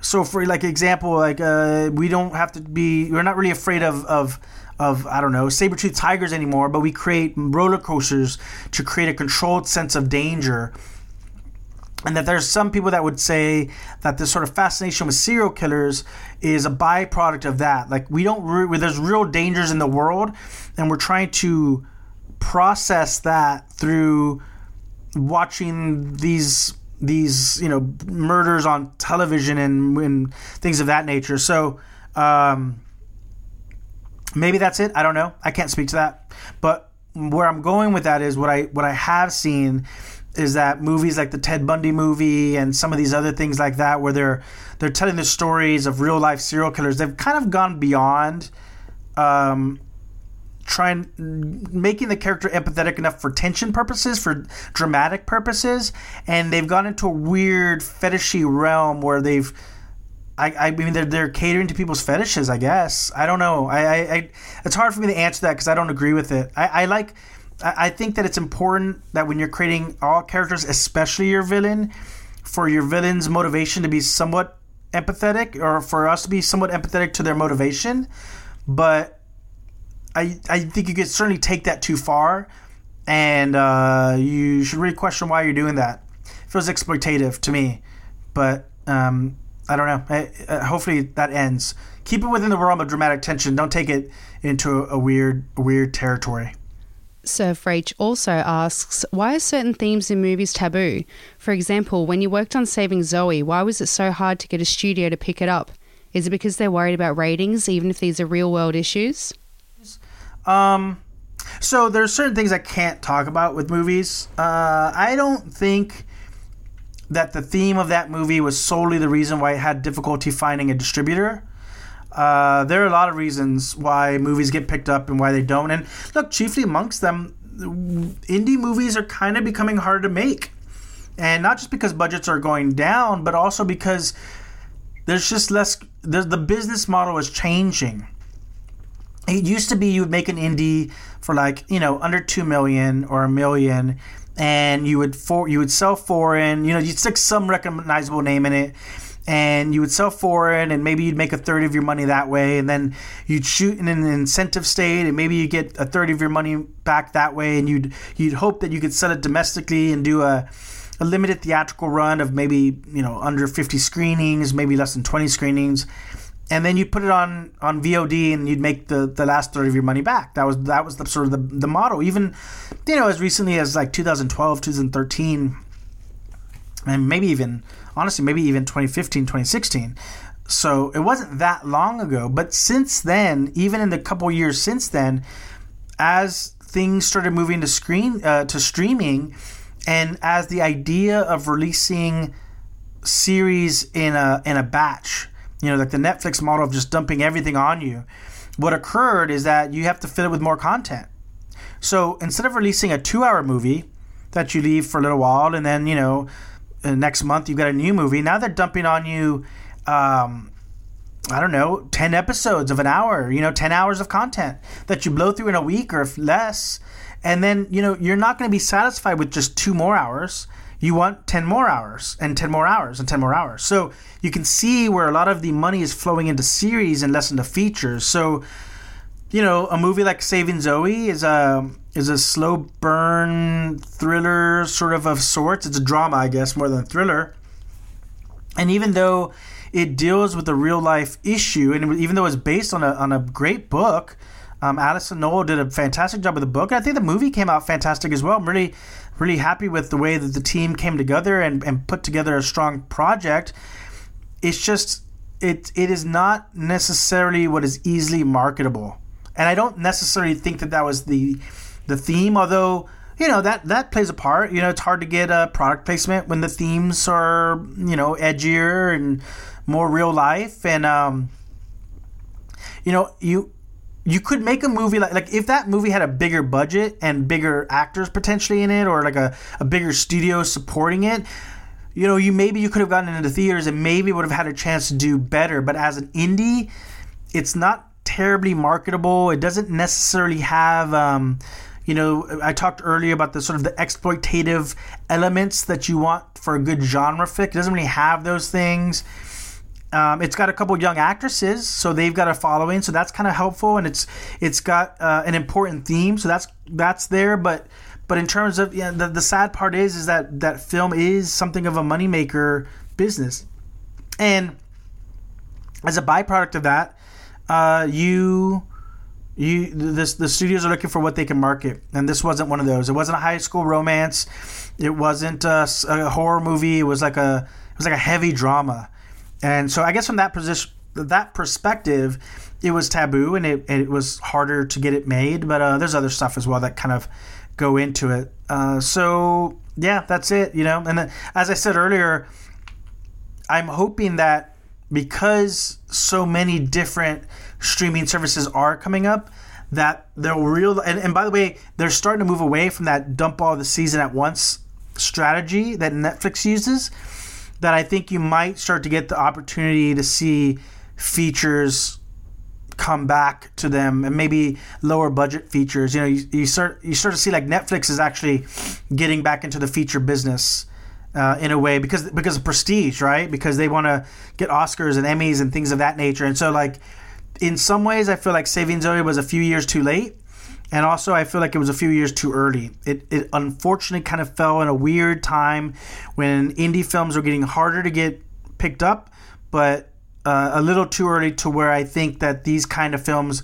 so for like example like uh, we don't have to be we're not really afraid of of of I don't know saber-toothed tigers anymore but we create roller coasters to create a controlled sense of danger. And that there's some people that would say that this sort of fascination with serial killers is a byproduct of that. Like we don't re- there's real dangers in the world and we're trying to process that through watching these these you know murders on television and, and things of that nature. So um, maybe that's it. I don't know. I can't speak to that. But where i'm going with that is what i what i have seen is that movies like the ted bundy movie and some of these other things like that where they're they're telling the stories of real life serial killers they've kind of gone beyond um, trying making the character empathetic enough for tension purposes for dramatic purposes and they've gone into a weird fetishy realm where they've I, I mean they're, they're catering to people's fetishes I guess. I don't know. I, I, I it's hard for me to answer that because I don't agree with it. I, I like I, I think that it's important that when you're creating all characters especially your villain for your villain's motivation to be somewhat empathetic or for us to be somewhat empathetic to their motivation. But I, I think you could certainly take that too far, and uh, you should really question why you're doing that. It feels exploitative to me, but um, I don't know. I, uh, hopefully that ends. Keep it within the realm of dramatic tension. Don't take it into a weird, weird territory. Surf Rach also asks, why are certain themes in movies taboo? For example, when you worked on Saving Zoe, why was it so hard to get a studio to pick it up? Is it because they're worried about ratings, even if these are real world issues? Um, so there's certain things I can't talk about with movies. Uh, I don't think that the theme of that movie was solely the reason why it had difficulty finding a distributor. Uh, there are a lot of reasons why movies get picked up and why they don't. And look, chiefly amongst them, indie movies are kind of becoming harder to make. And not just because budgets are going down, but also because there's just less, the, the business model is changing it used to be you would make an indie for like you know under two million or a million and you would for you would sell foreign you know you'd stick some recognizable name in it and you would sell foreign and maybe you'd make a third of your money that way and then you'd shoot in an incentive state and maybe you get a third of your money back that way and you'd you'd hope that you could sell it domestically and do a a limited theatrical run of maybe you know under 50 screenings maybe less than 20 screenings and then you'd put it on on VOD and you'd make the, the last third of your money back. That was that was the sort of the, the model. Even you know as recently as like 2012, 2013, and maybe even honestly maybe even 2015, 2016. So it wasn't that long ago, but since then, even in the couple years since then, as things started moving to screen uh, to streaming, and as the idea of releasing series in a in a batch you know, like the Netflix model of just dumping everything on you. What occurred is that you have to fill it with more content. So instead of releasing a two hour movie that you leave for a little while and then, you know, next month you've got a new movie, now they're dumping on you, um, I don't know, 10 episodes of an hour, you know, 10 hours of content that you blow through in a week or less. And then, you know, you're not going to be satisfied with just two more hours you want 10 more hours and 10 more hours and 10 more hours. So you can see where a lot of the money is flowing into series and less into features. So, you know, a movie like Saving Zoe is a is a slow burn thriller sort of of sorts. It's a drama, I guess, more than a thriller. And even though it deals with a real life issue, and even though it's based on a on a great book, Um, Alyson Noël did a fantastic job with the book. I think the movie came out fantastic as well. I'm really, really happy with the way that the team came together and, and put together a strong project. It's just it it is not necessarily what is easily marketable, and I don't necessarily think that that was the the theme. Although you know that that plays a part. You know, it's hard to get a product placement when the themes are you know edgier and more real life, and um, you know you you could make a movie like like if that movie had a bigger budget and bigger actors potentially in it or like a, a bigger studio supporting it you know you maybe you could have gotten into theaters and maybe would have had a chance to do better. But as an indie it's not terribly marketable. It doesn't necessarily have um, you know i talked earlier about the sort of the exploitative elements that you want for a good genre flick. It doesn't really have those things um, it's got a couple young actresses, so they've got a following, so that's kind of helpful, and it's it's got uh, an important theme, so that's that's there. But but in terms of the the sad part is is that that film is something of a moneymaker business, and as a byproduct of that, uh, you you this the studios are looking for what they can market, and this wasn't one of those. It wasn't a high school romance. It wasn't a, a horror movie. It was like a it was like a heavy drama and so I guess from that position, that perspective, it was taboo and it, it was harder to get it made. But uh, there's other stuff as well that kind of go into it. Uh, so yeah, that's it. You know, and then, as I said earlier, I'm hoping that because so many different streaming services are coming up, that they'll real and, and by the way, they're starting to move away from that dump all the season at once strategy that Netflix uses that I think you might start to get the opportunity to see features come back to them and maybe lower budget features. You know, you, you start you start to see like Netflix is actually getting back into the feature business. Uh, in a way, because because of prestige, right? Because they want to get Oscars and Emmys and things of that nature, and so like, in some ways, I feel like Saving Zoe was a few years too late, and also, I feel like it was a few years too early. It, it unfortunately kind of fell in a weird time when indie films were getting harder to get picked up, but uh, a little too early to where I think that these kind of films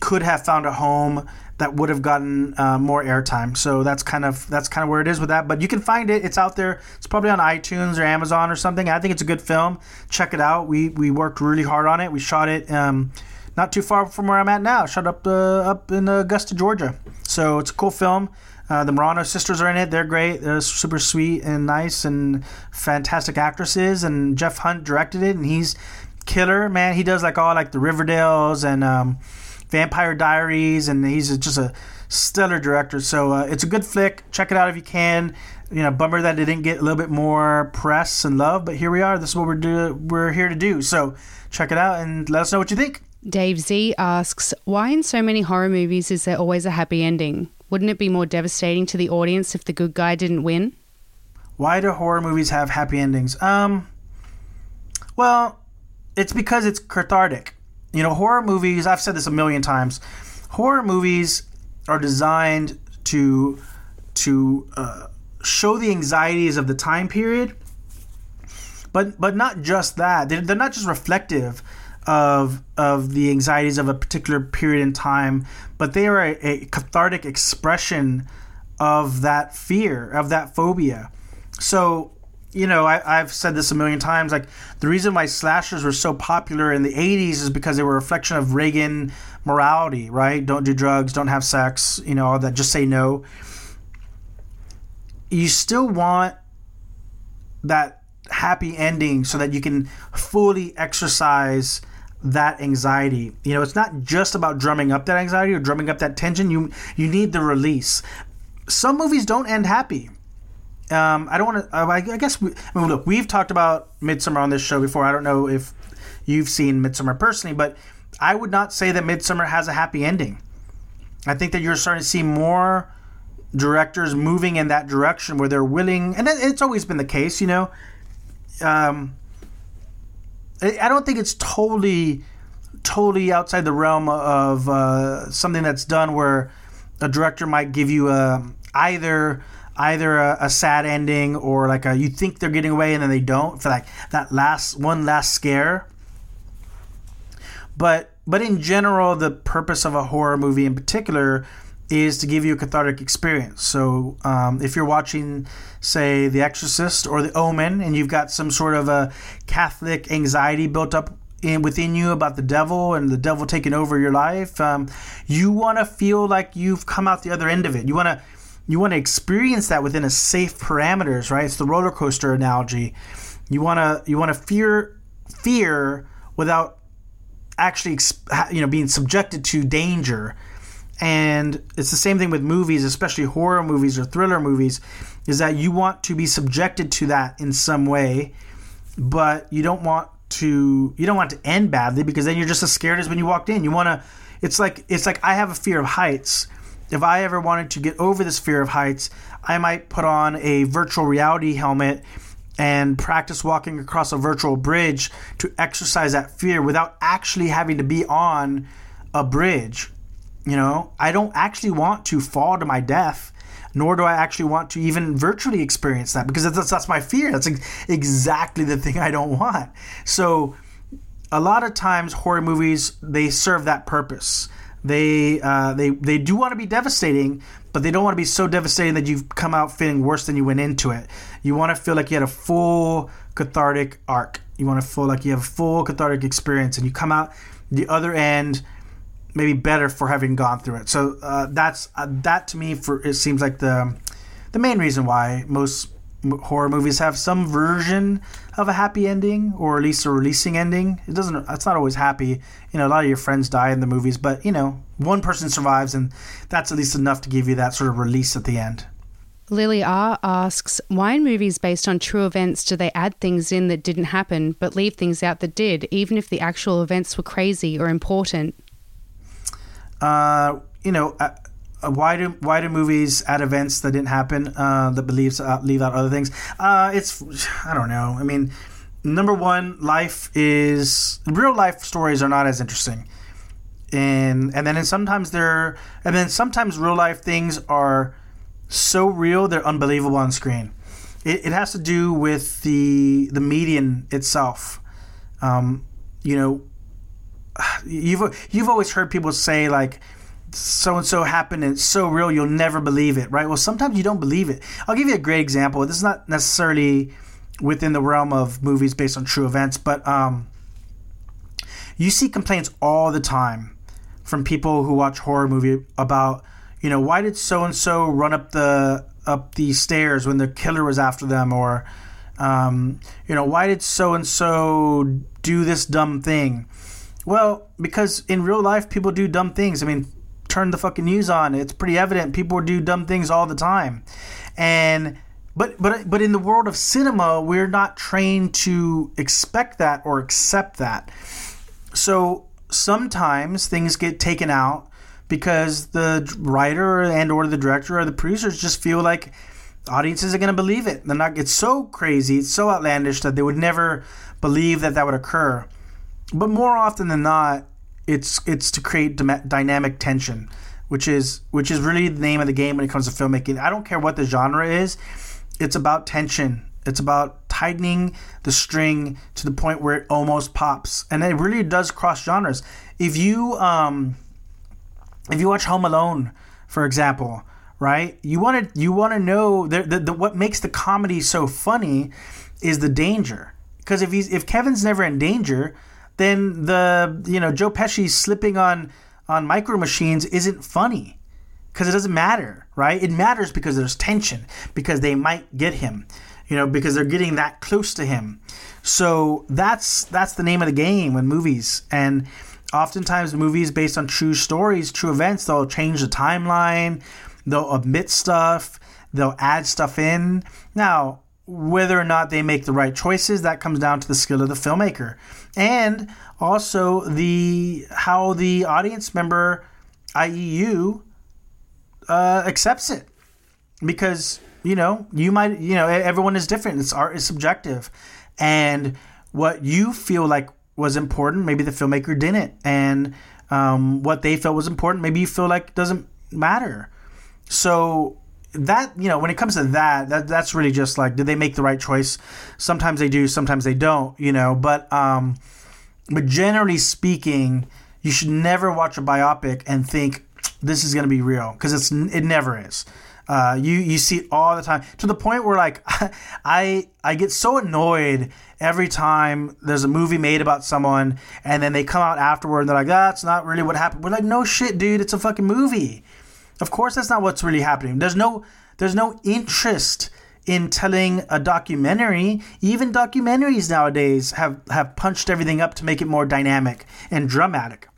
could have found a home that would have gotten uh, more airtime. So that's kind of that's kind of where it is with that. But you can find it. It's out there. It's probably on iTunes or Amazon or something. I think it's a good film. Check it out. We we worked really hard on it. We shot it. Um, not too far from where I'm at now. Shot up uh, up in Augusta, Georgia. So it's a cool film. Uh, the Marano sisters are in it. They're great. They're super sweet and nice and fantastic actresses. And Jeff Hunt directed it, and he's killer, man. He does like all like the Riverdales and um, Vampire Diaries, and he's just a stellar director. So uh, it's a good flick. Check it out if you can. You know, bummer that it didn't get a little bit more press and love, but here we are. This is what we're do- we're here to do. So check it out and let us know what you think. Dave Z asks, Why in so many horror movies is there always a happy ending? Wouldn't it be more devastating to the audience if the good guy didn't win? Why do horror movies have happy endings? Um, well, it's because it's cathartic. You know, horror movies, I've said this a million times, horror movies are designed to to uh, show the anxieties of the time period, but but not just that. They're, they're not just reflective of of the anxieties of a particular period in time, but they are a, a cathartic expression of that fear, of that phobia. So, you know, I, have said this a million times. Like the reason why slashers were so popular in the '80s is because they were a reflection of Reagan morality, right? Don't do drugs, don't have sex, you know, all that. Just say no. You still want that happy ending so that you can fully exercise that anxiety. You know, it's not just about drumming up that anxiety or drumming up that tension. You you need the release. Some movies don't end happy. Um, I don't want to. I guess we, I mean, look, we've talked about Midsommar on this show before. I don't know if you've seen Midsommar personally, but I would not say that Midsommar has a happy ending. I think that you're starting to see more directors moving in that direction where they're willing, and it's always been the case, you know. Um, I don't think it's totally totally outside the realm of uh, something that's done where a director might give you a either either a, a, sad ending or like a, you think they're getting away and then they don't for like that last one last scare. But but in general, the purpose of a horror movie in particular is to give you a cathartic experience. So um, if you're watching, say, The Exorcist or The Omen, and you've got some sort of a Catholic anxiety built up in within you about the devil and the devil taking over your life, um, you want to feel like you've come out the other end of it. You want to you want to experience that within a safe parameters, right? It's the roller coaster analogy. You want to you want to fear fear without actually you know being subjected to danger and it's the same thing with movies especially horror movies or thriller movies is that you want to be subjected to that in some way but you don't want to you don't want to end badly because then you're just as scared as when you walked in you want to it's like it's like i have a fear of heights if i ever wanted to get over this fear of heights i might put on a virtual reality helmet and practice walking across a virtual bridge to exercise that fear without actually having to be on a bridge. You know, I don't actually want to fall to my death, nor do I actually want to even virtually experience that because that's, that's my fear. That's exactly the thing I don't want. So, a lot of times, horror movies they serve that purpose. They uh, they they do want to be devastating, but they don't want to be so devastating that you've come out feeling worse than you went into it. You want to feel like you had a full cathartic arc. You want to feel like you have a full cathartic experience, and you come out the other end maybe better for having gone through it. So uh, that's uh, that to me for it seems like the the main reason why most horror movies have some version of a happy ending or at least a releasing ending. It doesn't it's not always happy. You know, a lot of your friends die in the movies, but you know, one person survives and that's at least enough to give you that sort of release at the end. Lily R asks, why in movies based on true events do they add things in that didn't happen but leave things out that did, even if the actual events were crazy or important? Uh, you know, uh, why do why do movies add events that didn't happen uh, that believes uh, leave out other things? Uh, it's I don't know. I mean, number one, life is real life stories are not as interesting, and and then sometimes they're and then sometimes real life things are so real they're unbelievable on screen. It, it has to do with the the median itself. Um, you know, you've you've always heard people say like so and so happened and it's so real you'll never believe it, right? Well, sometimes you don't believe it. I'll give you a great example. This is not necessarily within the realm of movies based on true events, but um, you see complaints all the time from people who watch horror movie about you know, why did so and so run up the up the stairs when the killer was after them, or um, you know, why did so and so do this dumb thing? Well, because in real life, people do dumb things. I mean, turn the fucking news on; it's pretty evident people do dumb things all the time, and. But, but but in the world of cinema, we're not trained to expect that or accept that. So sometimes things get taken out because the writer and or the director or the producers just feel like audiences are going to believe it. They're not. It's so crazy. It's so outlandish that they would never believe that that would occur. But more often than not, it's it's to create dynamic tension, which is which is really the name of the game when it comes to filmmaking. I don't care what the genre is. It's about tension. It's about tightening the string to the point where it almost pops, and it really does cross genres. If you um, if you watch Home Alone, for example, right? You want to you want to know the, the, the, what makes the comedy so funny is the danger. Because if he's if Kevin's never in danger, then the you know Joe Pesci slipping on on micro machines isn't funny because it doesn't matter, right? It matters because there's tension because they might get him, you know, because they're getting that close to him. So that's that's the name of the game in movies and oftentimes movies based on true stories, true events, they'll change the timeline, they'll omit stuff, they'll add stuff in. Now, whether or not they make the right choices, that comes down to the skill of the filmmaker. And also the how the audience member, i.e. you, uh, accepts it. Because, you know, you might, you know, everyone is different. It's art is subjective. And what you feel like was important, maybe the filmmaker didn't, and um, what they felt was important, maybe you feel like doesn't matter. So that you know, when it comes to that, that that's really just like, did they make the right choice? Sometimes they do, sometimes they don't. You know, but um, but generally speaking, you should never watch a biopic and think this is going to be real because it's it never is. Uh, you you see it all the time to the point where like I I get so annoyed every time there's a movie made about someone and then they come out afterward and they're like that's not really what happened. We're like no shit, dude, it's a fucking movie. Of course, that's not what's really happening. There's no there's no interest in telling a documentary. Even documentaries nowadays have have punched everything up to make it more dynamic and dramatic.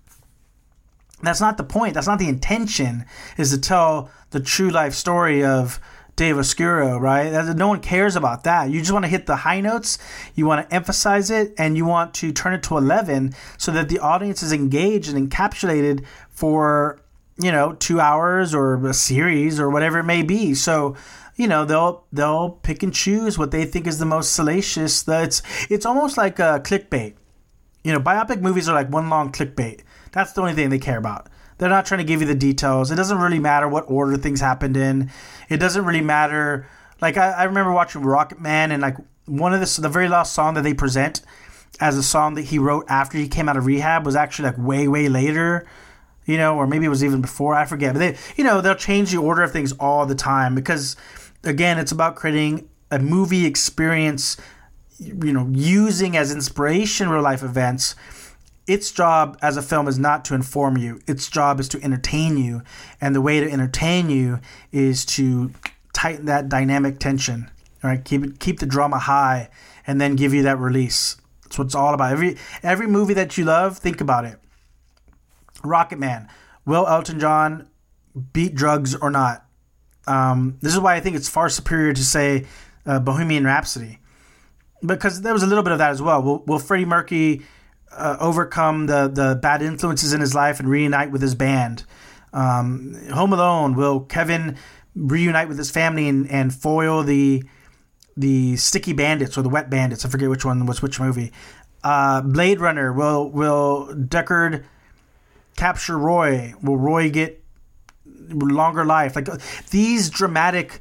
That's not the point. That's not the intention. Is to tell the true life story of Dave Oscuro, right? No one cares about that. You just want to hit the high notes, you want to emphasize it, and you want to turn it to 11 so that the audience is engaged and encapsulated for, you know, two hours or a series or whatever it may be. So, you know, they'll they'll pick and choose what they think is the most salacious. That's it's almost like a clickbait. You know, biopic movies are like one long clickbait. That's the only thing they care about. They're not trying to give you the details. It doesn't really matter what order things happened in. It doesn't really matter. Like I, I remember watching Rocket Man and like one of the the very last song that they present as a song that he wrote after he came out of rehab was actually like way way later you know, or maybe it was even before. I forget. But they, you know, they'll change the order of things all the time because, again, it's about creating a movie experience. You know, using as inspiration real life events. Its job as a film is not to inform you. Its job is to entertain you, and the way to entertain you is to tighten that dynamic tension. Right, keep it, keep the drama high, and then give you that release. That's what it's all about. Every every movie that you love, think about it Rocket Man. Will Elton John beat drugs or not? Um, this is why I think it's far superior to say uh, Bohemian Rhapsody, because there was a little bit of that as well. Will, will Freddie Mercury uh, overcome the the bad influences in his life and reunite with his band? Um, Home Alone. Will Kevin reunite with his family and, and foil the the sticky bandits or the wet bandits? I forget which one was which movie. Uh, Blade Runner. Will Will Deckard capture Roy? Will Roy get longer life? Like these dramatic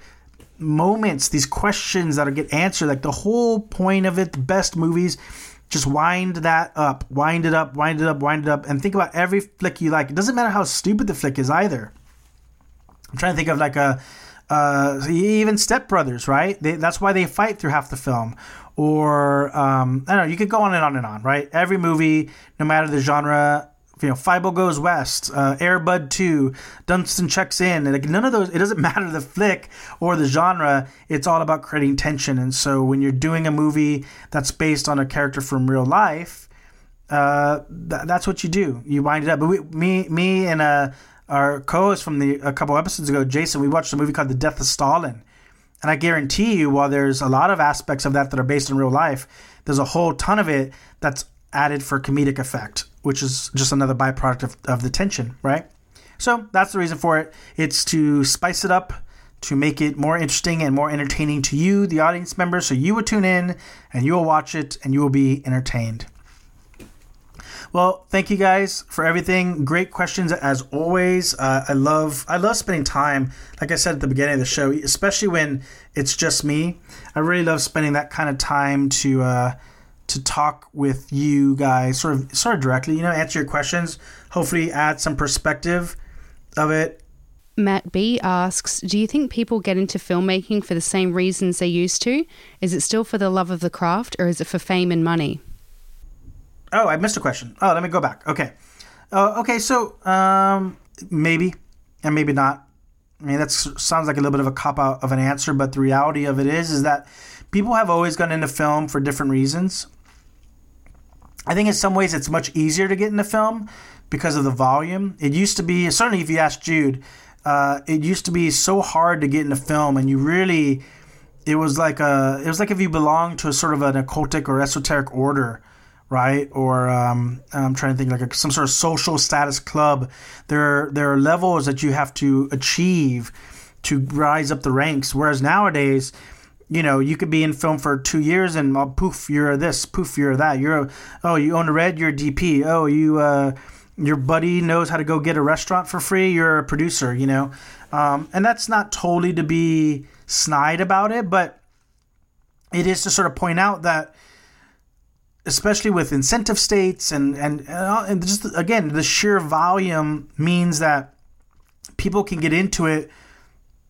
moments, these questions that get answered. Like the whole point of it, the best movies, just wind that up, wind it up, wind it up, wind it up, and think about every flick you like. It doesn't matter how stupid the flick is either. I'm trying to think of like a. Uh, even Step Brothers, right? They, that's why they fight through half the film. Or um, I don't know. You could go on and on and on, right? Every movie, no matter the genre, you know, Fievel Goes West, uh, Airbud 2, Dunstan Checks In. And like none of those, it doesn't matter the flick or the genre. It's all about creating tension. And so when you're doing a movie that's based on a character from real life, uh, th- that's what you do. You wind it up. But we, me, me, and uh, our co-host from the a couple episodes ago, Jason, we watched a movie called The Death of Stalin. And I guarantee you, while there's a lot of aspects of that that are based in real life, there's a whole ton of it that's added for comedic effect which is just another byproduct of, of the tension, right? So that's the reason for it. It's to spice it up, to make it more interesting and more entertaining to you, the audience member, so you will tune in and you will watch it and you will be entertained. Well, thank you guys for everything. Great questions as always. Uh, I love I love spending time, like I said at the beginning of the show, especially when it's just me. I really love spending that kind of time to uh, to talk with you guys sort of sort of directly, you know, answer your questions, hopefully add some perspective of it. Matt B asks, "Do you think people get into filmmaking for the same reasons they used to? Is it still for the love of the craft or is it for fame and money?" Oh, I missed a question. Oh, let me go back. Okay. Uh, okay, so um, maybe and maybe not. I mean, that sounds like a little bit of a cop out of an answer, but the reality of it is, is that people have always gone into film for different reasons. I think in some ways it's much easier to get into film because of the volume. It used to be certainly if you ask Jude, uh, it used to be so hard to get into film, and you really, it was like a, it was like if you belonged to a sort of an occultic or esoteric order, right? Or um, I'm trying to think like a, some sort of social status club. There, there are levels that you have to achieve to rise up the ranks. Whereas nowadays, you know, you could be in film for two years and poof, you're this, poof, you're that. You're oh, you own a red, you're a DP. Oh, you uh, your buddy knows how to go get a restaurant for free. You're a producer, you know, um, and that's not totally to be snide about it, but it is to sort of point out that especially with incentive states and and uh, and just again the sheer volume means that people can get into it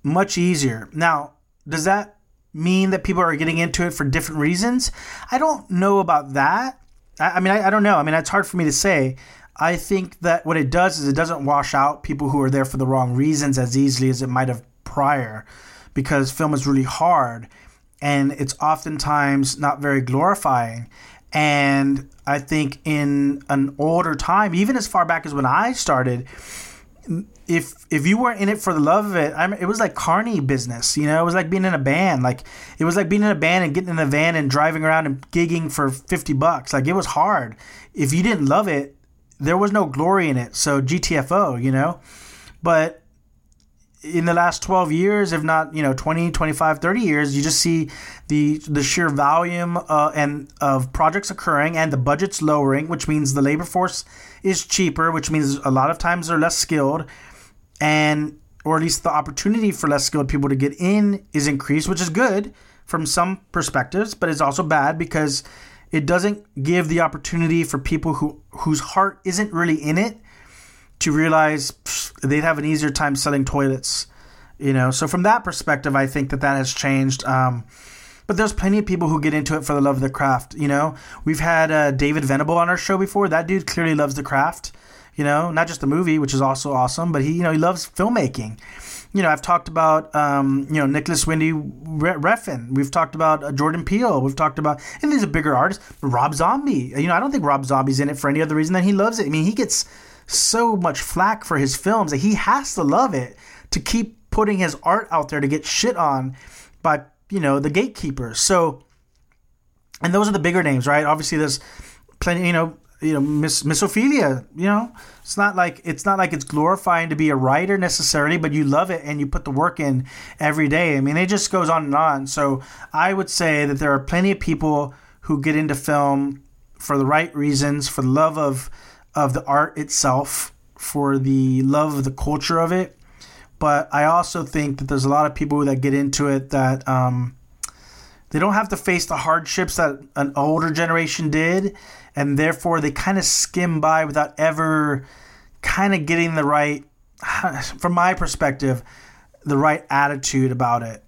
much easier. Now, does that mean that people are getting into it for different reasons? I don't know about that. I, I mean, I, I don't know. I mean, it's hard for me to say. I think that what it does is it doesn't wash out people who are there for the wrong reasons as easily as it might have prior because film is really hard and it's oftentimes not very glorifying. And I think in an older time, even as far back as when I started, if if you weren't in it for the love of it, I mean, it was like carny business. You know, it was like being in a band. Like it was like being in a band and getting in a van and driving around and gigging for fifty bucks. Like it was hard. If you didn't love it, there was no glory in it. So GTFO, you know. But in the last 12 years if not you know 20 25 30 years you just see the the sheer volume uh, and of projects occurring and the budgets lowering which means the labor force is cheaper which means a lot of times they're less skilled and or at least the opportunity for less skilled people to get in is increased which is good from some perspectives but it's also bad because it doesn't give the opportunity for people who whose heart isn't really in it to realize they'd have an easier time selling toilets. You know, so from that perspective, I think that that has changed. Um, but there's plenty of people who get into it for the love of the craft. You know, we've had uh, David Venable on our show before. That dude clearly loves the craft. You know, not just the movie, which is also awesome, but he, you know, he loves filmmaking. You know, I've talked about, um, you know, Nicolas Winding Refn. We've talked about uh, Jordan Peele. We've talked about, and these are bigger artists. Rob Zombie. You know, I don't think Rob Zombie's in it for any other reason than he loves it. I mean, he gets so much flack for his films that he has to love it to keep putting his art out there to get shit on by you know the gatekeepers. So, and those are the bigger names, right? Obviously, there's plenty. You know, you know Miss Ophelia. You know, it's not like it's not like it's glorifying to be a writer necessarily, but you love it and you put the work in every day. I mean, it just goes on and on. So I would say that there are plenty of people who get into film for the right reasons, for the love of of the art itself, for the love of the culture of it. But I also think that there's a lot of people that get into it that um, they don't have to face the hardships that an older generation did, and therefore they kind of skim by without ever kind of getting the right, from my perspective, the right attitude about it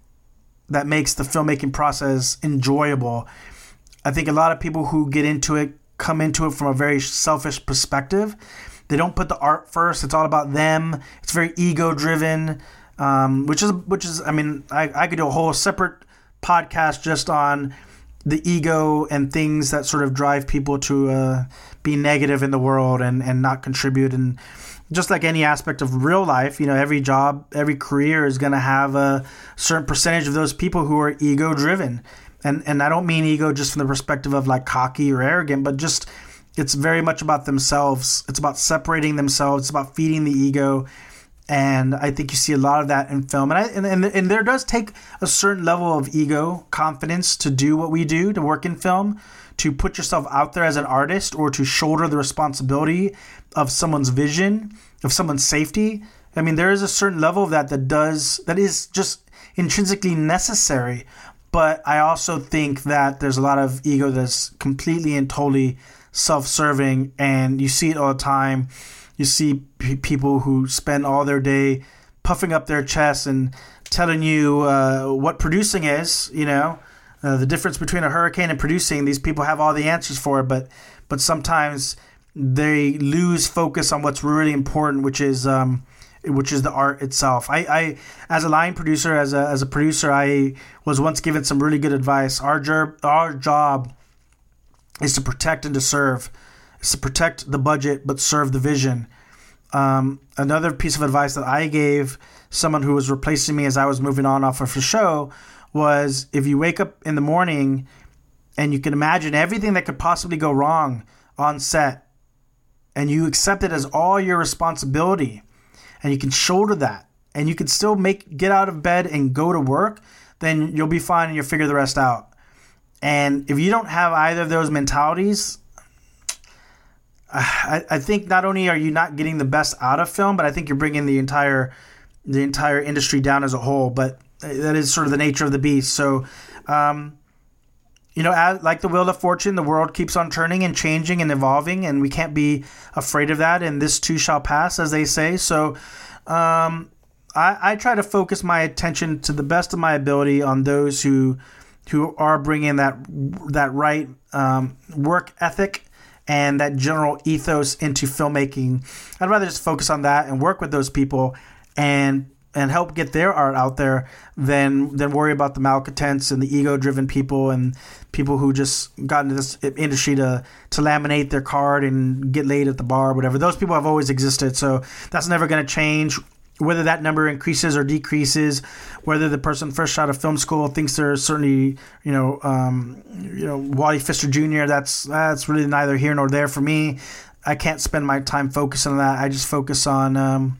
that makes the filmmaking process enjoyable. I think a lot of people who get into it come into it from a very selfish perspective. They don't put the art first. It's all about them. It's very ego driven, um, which is which is. I mean, I, I could do a whole separate podcast just on the ego and things that sort of drive people to uh, be negative in the world and and not contribute and just like any aspect of real life, you know, every job, every career is going to have a certain percentage of those people who are ego driven and and I don't mean ego just from the perspective of like cocky or arrogant, but just it's very much about themselves. It's about separating themselves. It's about feeding the ego, and I think you see a lot of that in film. And I and, and, and there does take a certain level of ego confidence to do what we do to work in film, to put yourself out there as an artist or to shoulder the responsibility of someone's vision, of someone's safety. I mean, there is a certain level of that that does that is just intrinsically necessary but I also think that there's a lot of ego that's completely and totally self-serving, and you see it all the time. You see people who spend all their day puffing up their chests and telling you uh, what producing is. You know, uh, the difference between a hurricane and producing. These people have all the answers for it, but but sometimes they lose focus on what's really important, which is um, which is the art itself. I, I as a line producer, as a, as a producer, I was once given some really good advice. Our job, our job is to protect and to serve. It's to protect the budget but serve the vision. Um, another piece of advice that I gave someone who was replacing me as I was moving on off of the show was if you wake up in the morning and you can imagine everything that could possibly go wrong on set and you accept it as all your responsibility and you can shoulder that and you can still make get out of bed and go to work, then you'll be fine and you'll figure the rest out. And if you don't have either of those mentalities, I, I think not only are you not getting the best out of film, but I think you're bringing the entire the entire industry down as a whole. But that is sort of the nature of the beast. So, um, you know, as, like the wheel of fortune, the world keeps on turning and changing and evolving, and we can't be afraid of that. And this too shall pass, as they say. So, um, I, I try to focus my attention to the best of my ability on those who who are bringing that that right um, work ethic and that general ethos into filmmaking. I'd rather just focus on that and work with those people and and help get their art out there than than worry about the malcontents and the ego driven people and people who just got into this industry to to laminate their card and get laid at the bar or whatever. Those people have always existed, so that's never going to change. Whether that number increases or decreases, whether the person fresh out of film school thinks they're certainly, you know, um, you know, Wally Pfister Jr. That's that's really neither here nor there for me. I can't spend my time focusing on that. I just focus on um,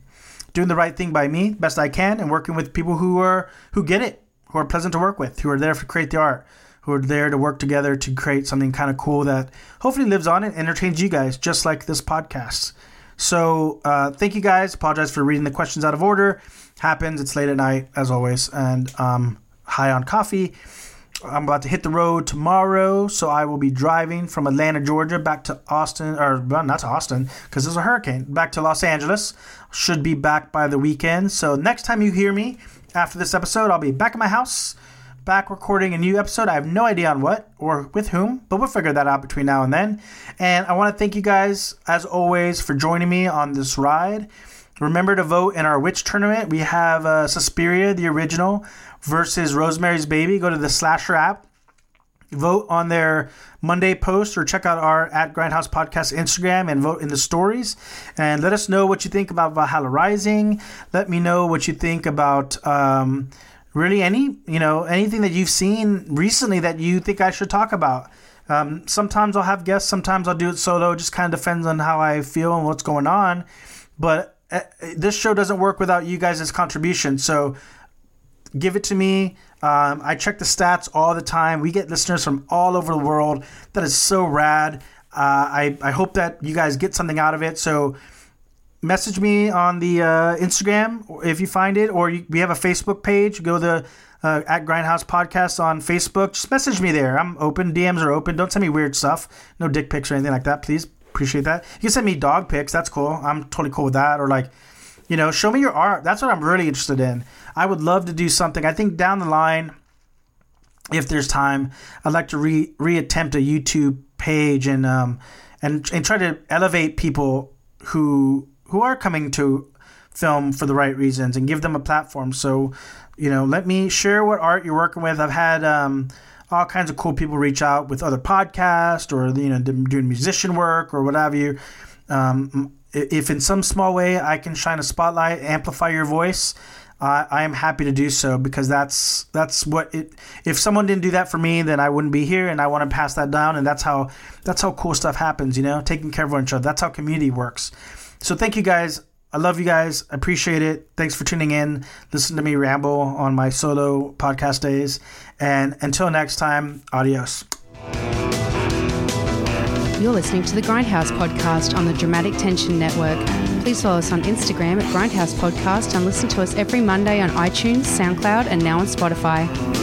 doing the right thing by me best I can and working with people who are who get it, who are pleasant to work with, who are there to create the art, who are there to work together to create something kind of cool that hopefully lives on and entertains you guys, just like this podcast. So uh, thank you guys. Apologize for reading the questions out of order. Happens. It's late at night as always, and um, high on coffee. I'm about to hit the road tomorrow, so I will be driving from Atlanta, Georgia, back to Austin, or well, not to Austin, because there's a hurricane. Back to Los Angeles. Should be back by the weekend. So next time you hear me after this episode, I'll be back at my house, back recording a new episode. I have no idea on what or with whom, but we'll figure that out between now and then. And I want to thank you guys, as always, for joining me on this ride. Remember to vote in our Witch tournament. We have uh, Suspiria, the original, versus Rosemary's Baby. Go to the Slasher app, vote on their Monday post, or check out our at Grindhouse Podcast Instagram and vote in the stories. And let us know what you think about Valhalla Rising. Let me know what you think about. Um, really, any you know anything that you've seen recently that you think I should talk about. Um, sometimes I'll have guests, sometimes I'll do it solo. It just kind of depends on how I feel and what's going on. But uh, this show doesn't work without you guys' contribution. So give it to me. Um, I check the stats all the time. We get listeners from all over the world. That is so rad. Uh, I, I hope that you guys get something out of it. So message me on the uh, Instagram if you find it, or you, we have a Facebook page. Go to uh, at Grindhouse Podcast on Facebook. Just message me there. I'm open. DMs are open. Don't send me weird stuff. No dick pics or anything like that, please. Appreciate that. You can send me dog pics. That's cool. I'm totally cool with that. Or like, you know, show me your art. That's what I'm really interested in. I would love to do something. I think down the line, if there's time, I'd like to re reattempt a YouTube page and um and and try to elevate people who who are coming to film for the right reasons and give them a platform. So, you know, let me share what art you're working with. I've had um, all kinds of cool people reach out with other podcasts or you know doing musician work or what have you. Um, if in some small way I can shine a spotlight, amplify your voice, uh, I am happy to do so because that's that's what it. If someone didn't do that for me, then I wouldn't be here, and I want to pass that down. And that's how that's how cool stuff happens. You know, taking care of one another. That's how community works. So thank you guys. I love you guys. I appreciate it. Thanks for tuning in. Listen to me ramble on my solo podcast days. And until next time, adios. You're listening to the Grindhouse podcast on the Dramatic Tension Network. Please follow us on Instagram at Grindhouse Podcast and listen to us every Monday on iTunes, SoundCloud, and now on Spotify.